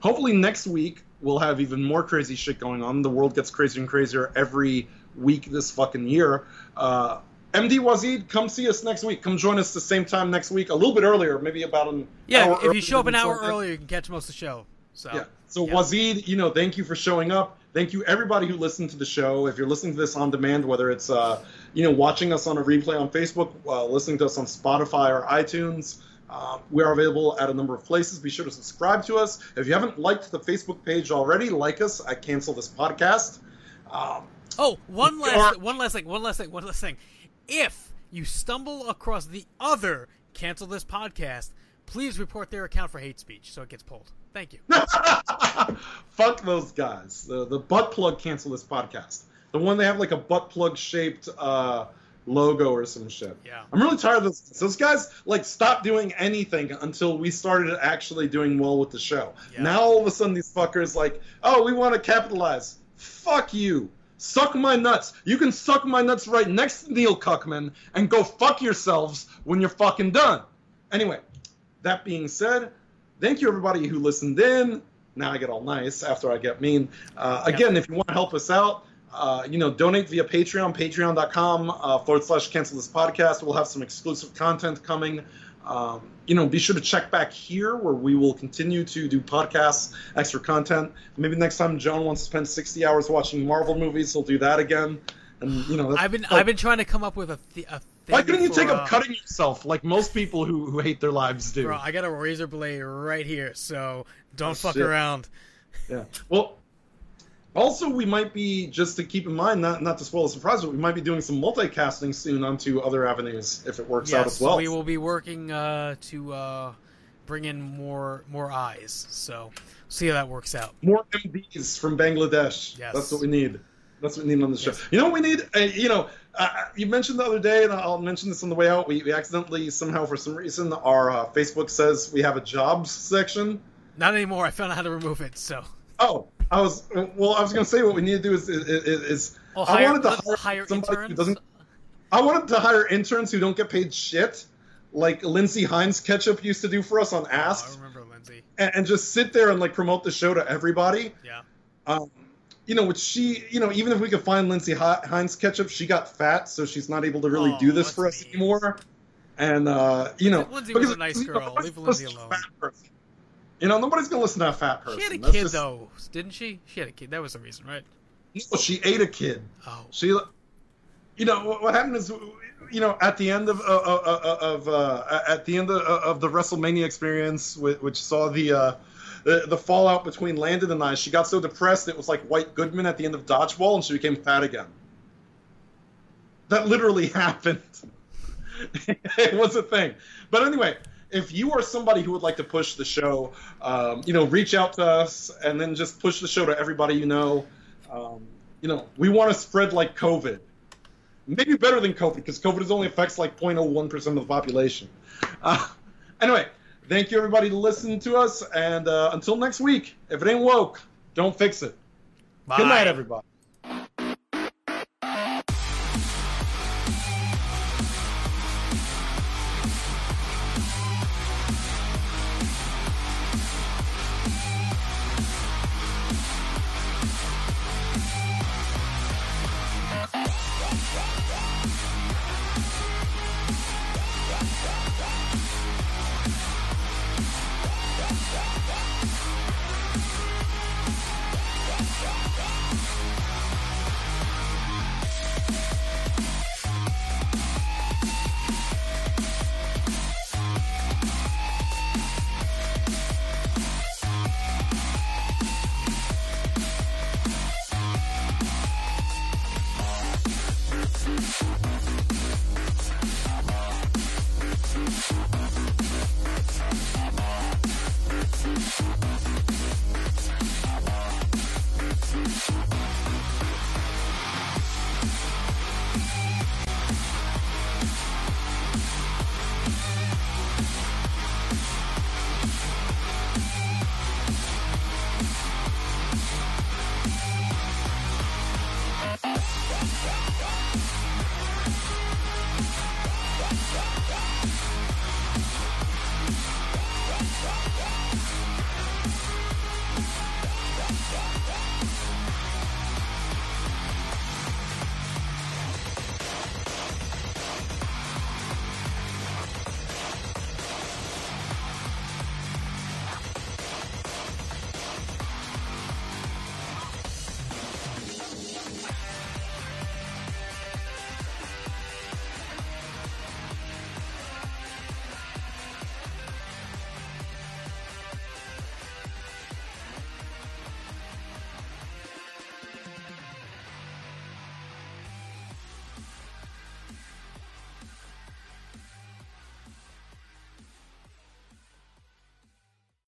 hopefully next week we'll have even more crazy shit going on. The world gets crazier and crazier every week this fucking year. Uh, MD Wazid, come see us next week. Come join us the same time next week, a little bit earlier, maybe about an Yeah, if you show up an hour earlier, you can catch most of the show. So Yeah. So yeah. Wazid, you know, thank you for showing up. Thank you everybody who listened to the show. If you're listening to this on demand, whether it's uh, you know watching us on a replay on Facebook, uh, listening to us on Spotify or iTunes, uh, we are available at a number of places. Be sure to subscribe to us. If you haven't liked the Facebook page already, like us. I cancel this podcast. Um, Oh, one last, one last thing, one last thing, one last thing. If you stumble across the other cancel this podcast, please report their account for hate speech so it gets pulled. Thank you. fuck those guys. The the butt plug cancel this podcast. The one they have like a butt plug shaped uh, logo or some shit. Yeah. I'm really tired of those. Those guys like stopped doing anything until we started actually doing well with the show. Yeah. Now all of a sudden these fuckers like, oh, we want to capitalize. Fuck you. Suck my nuts. You can suck my nuts right next to Neil Cuckman and go fuck yourselves when you're fucking done. Anyway, that being said, thank you everybody who listened in. Now I get all nice after I get mean. Uh, again, if you want to help us out, uh, you know, donate via Patreon, patreon.com uh, forward slash cancel this podcast. We'll have some exclusive content coming. Um, you know, be sure to check back here where we will continue to do podcasts, extra content. Maybe next time Jon wants to spend 60 hours watching Marvel movies, he'll do that again. And, you know, I've been like, I've been trying to come up with a, th- a why couldn't you for, take uh, up cutting yourself like most people who, who hate their lives do? Bro, I got a razor blade right here, so don't Oh, fuck shit. around. Yeah. Well, also we might be just to keep in mind, not not to spoil the surprise, but we might be doing some multicasting soon onto other avenues if it works out as well. we will be working uh, to uh, bring in more more eyes. So see how that works out. More MDs from Bangladesh. Yes. That's what we need. That's what we need on the show. You know what we need? Uh, you know, uh, you mentioned the other day, and I'll mention this on the way out. We, we accidentally somehow, for some reason, our uh, Facebook says we have a jobs section. Not anymore. I found out how to remove it. So Oh, I was well. I was going to say what we need to do is is, is Oh, I wanted to hire, hire somebody who interns? doesn't. I wanted to hire interns who don't get paid shit, like Lindsay Hines Ketchup used to do for us on Oh, I Ask, remember Lindsay. and, and just sit there and like promote the show to everybody. Yeah. Um, you know, which she, you know, even if we could find Lindsay Hi- Hines Ketchup, she got fat, so she's not able to really Oh, do this for us mean. anymore. And uh, you know, Lindsay was a because- nice you know, girl. Leave Lindsay listen to a alone. You know, nobody's gonna listen to a fat person. She had a That's kid just- though, didn't she? She had a kid. That was the reason, right? No, she ate a kid. Oh. She, you know, what happened is, you know, at the end of uh, uh, of uh, at the end of, of the WrestleMania experience, whi- which saw the, uh, the the fallout between Landon and I, she got so depressed it was like White Goodman at the end of Dodgeball, and she became fat again. That literally happened. it was a thing. But anyway, if you are somebody who would like to push the show, um, you know, reach out to us and then just push the show to everybody you know. Um, you know, we want to spread like COVID. Maybe better than COVID because COVID is only affects like 0.01% of the population. Uh, anyway, thank you everybody to listen to us. And uh, until next week, if it ain't woke, don't fix it. Good night, everybody.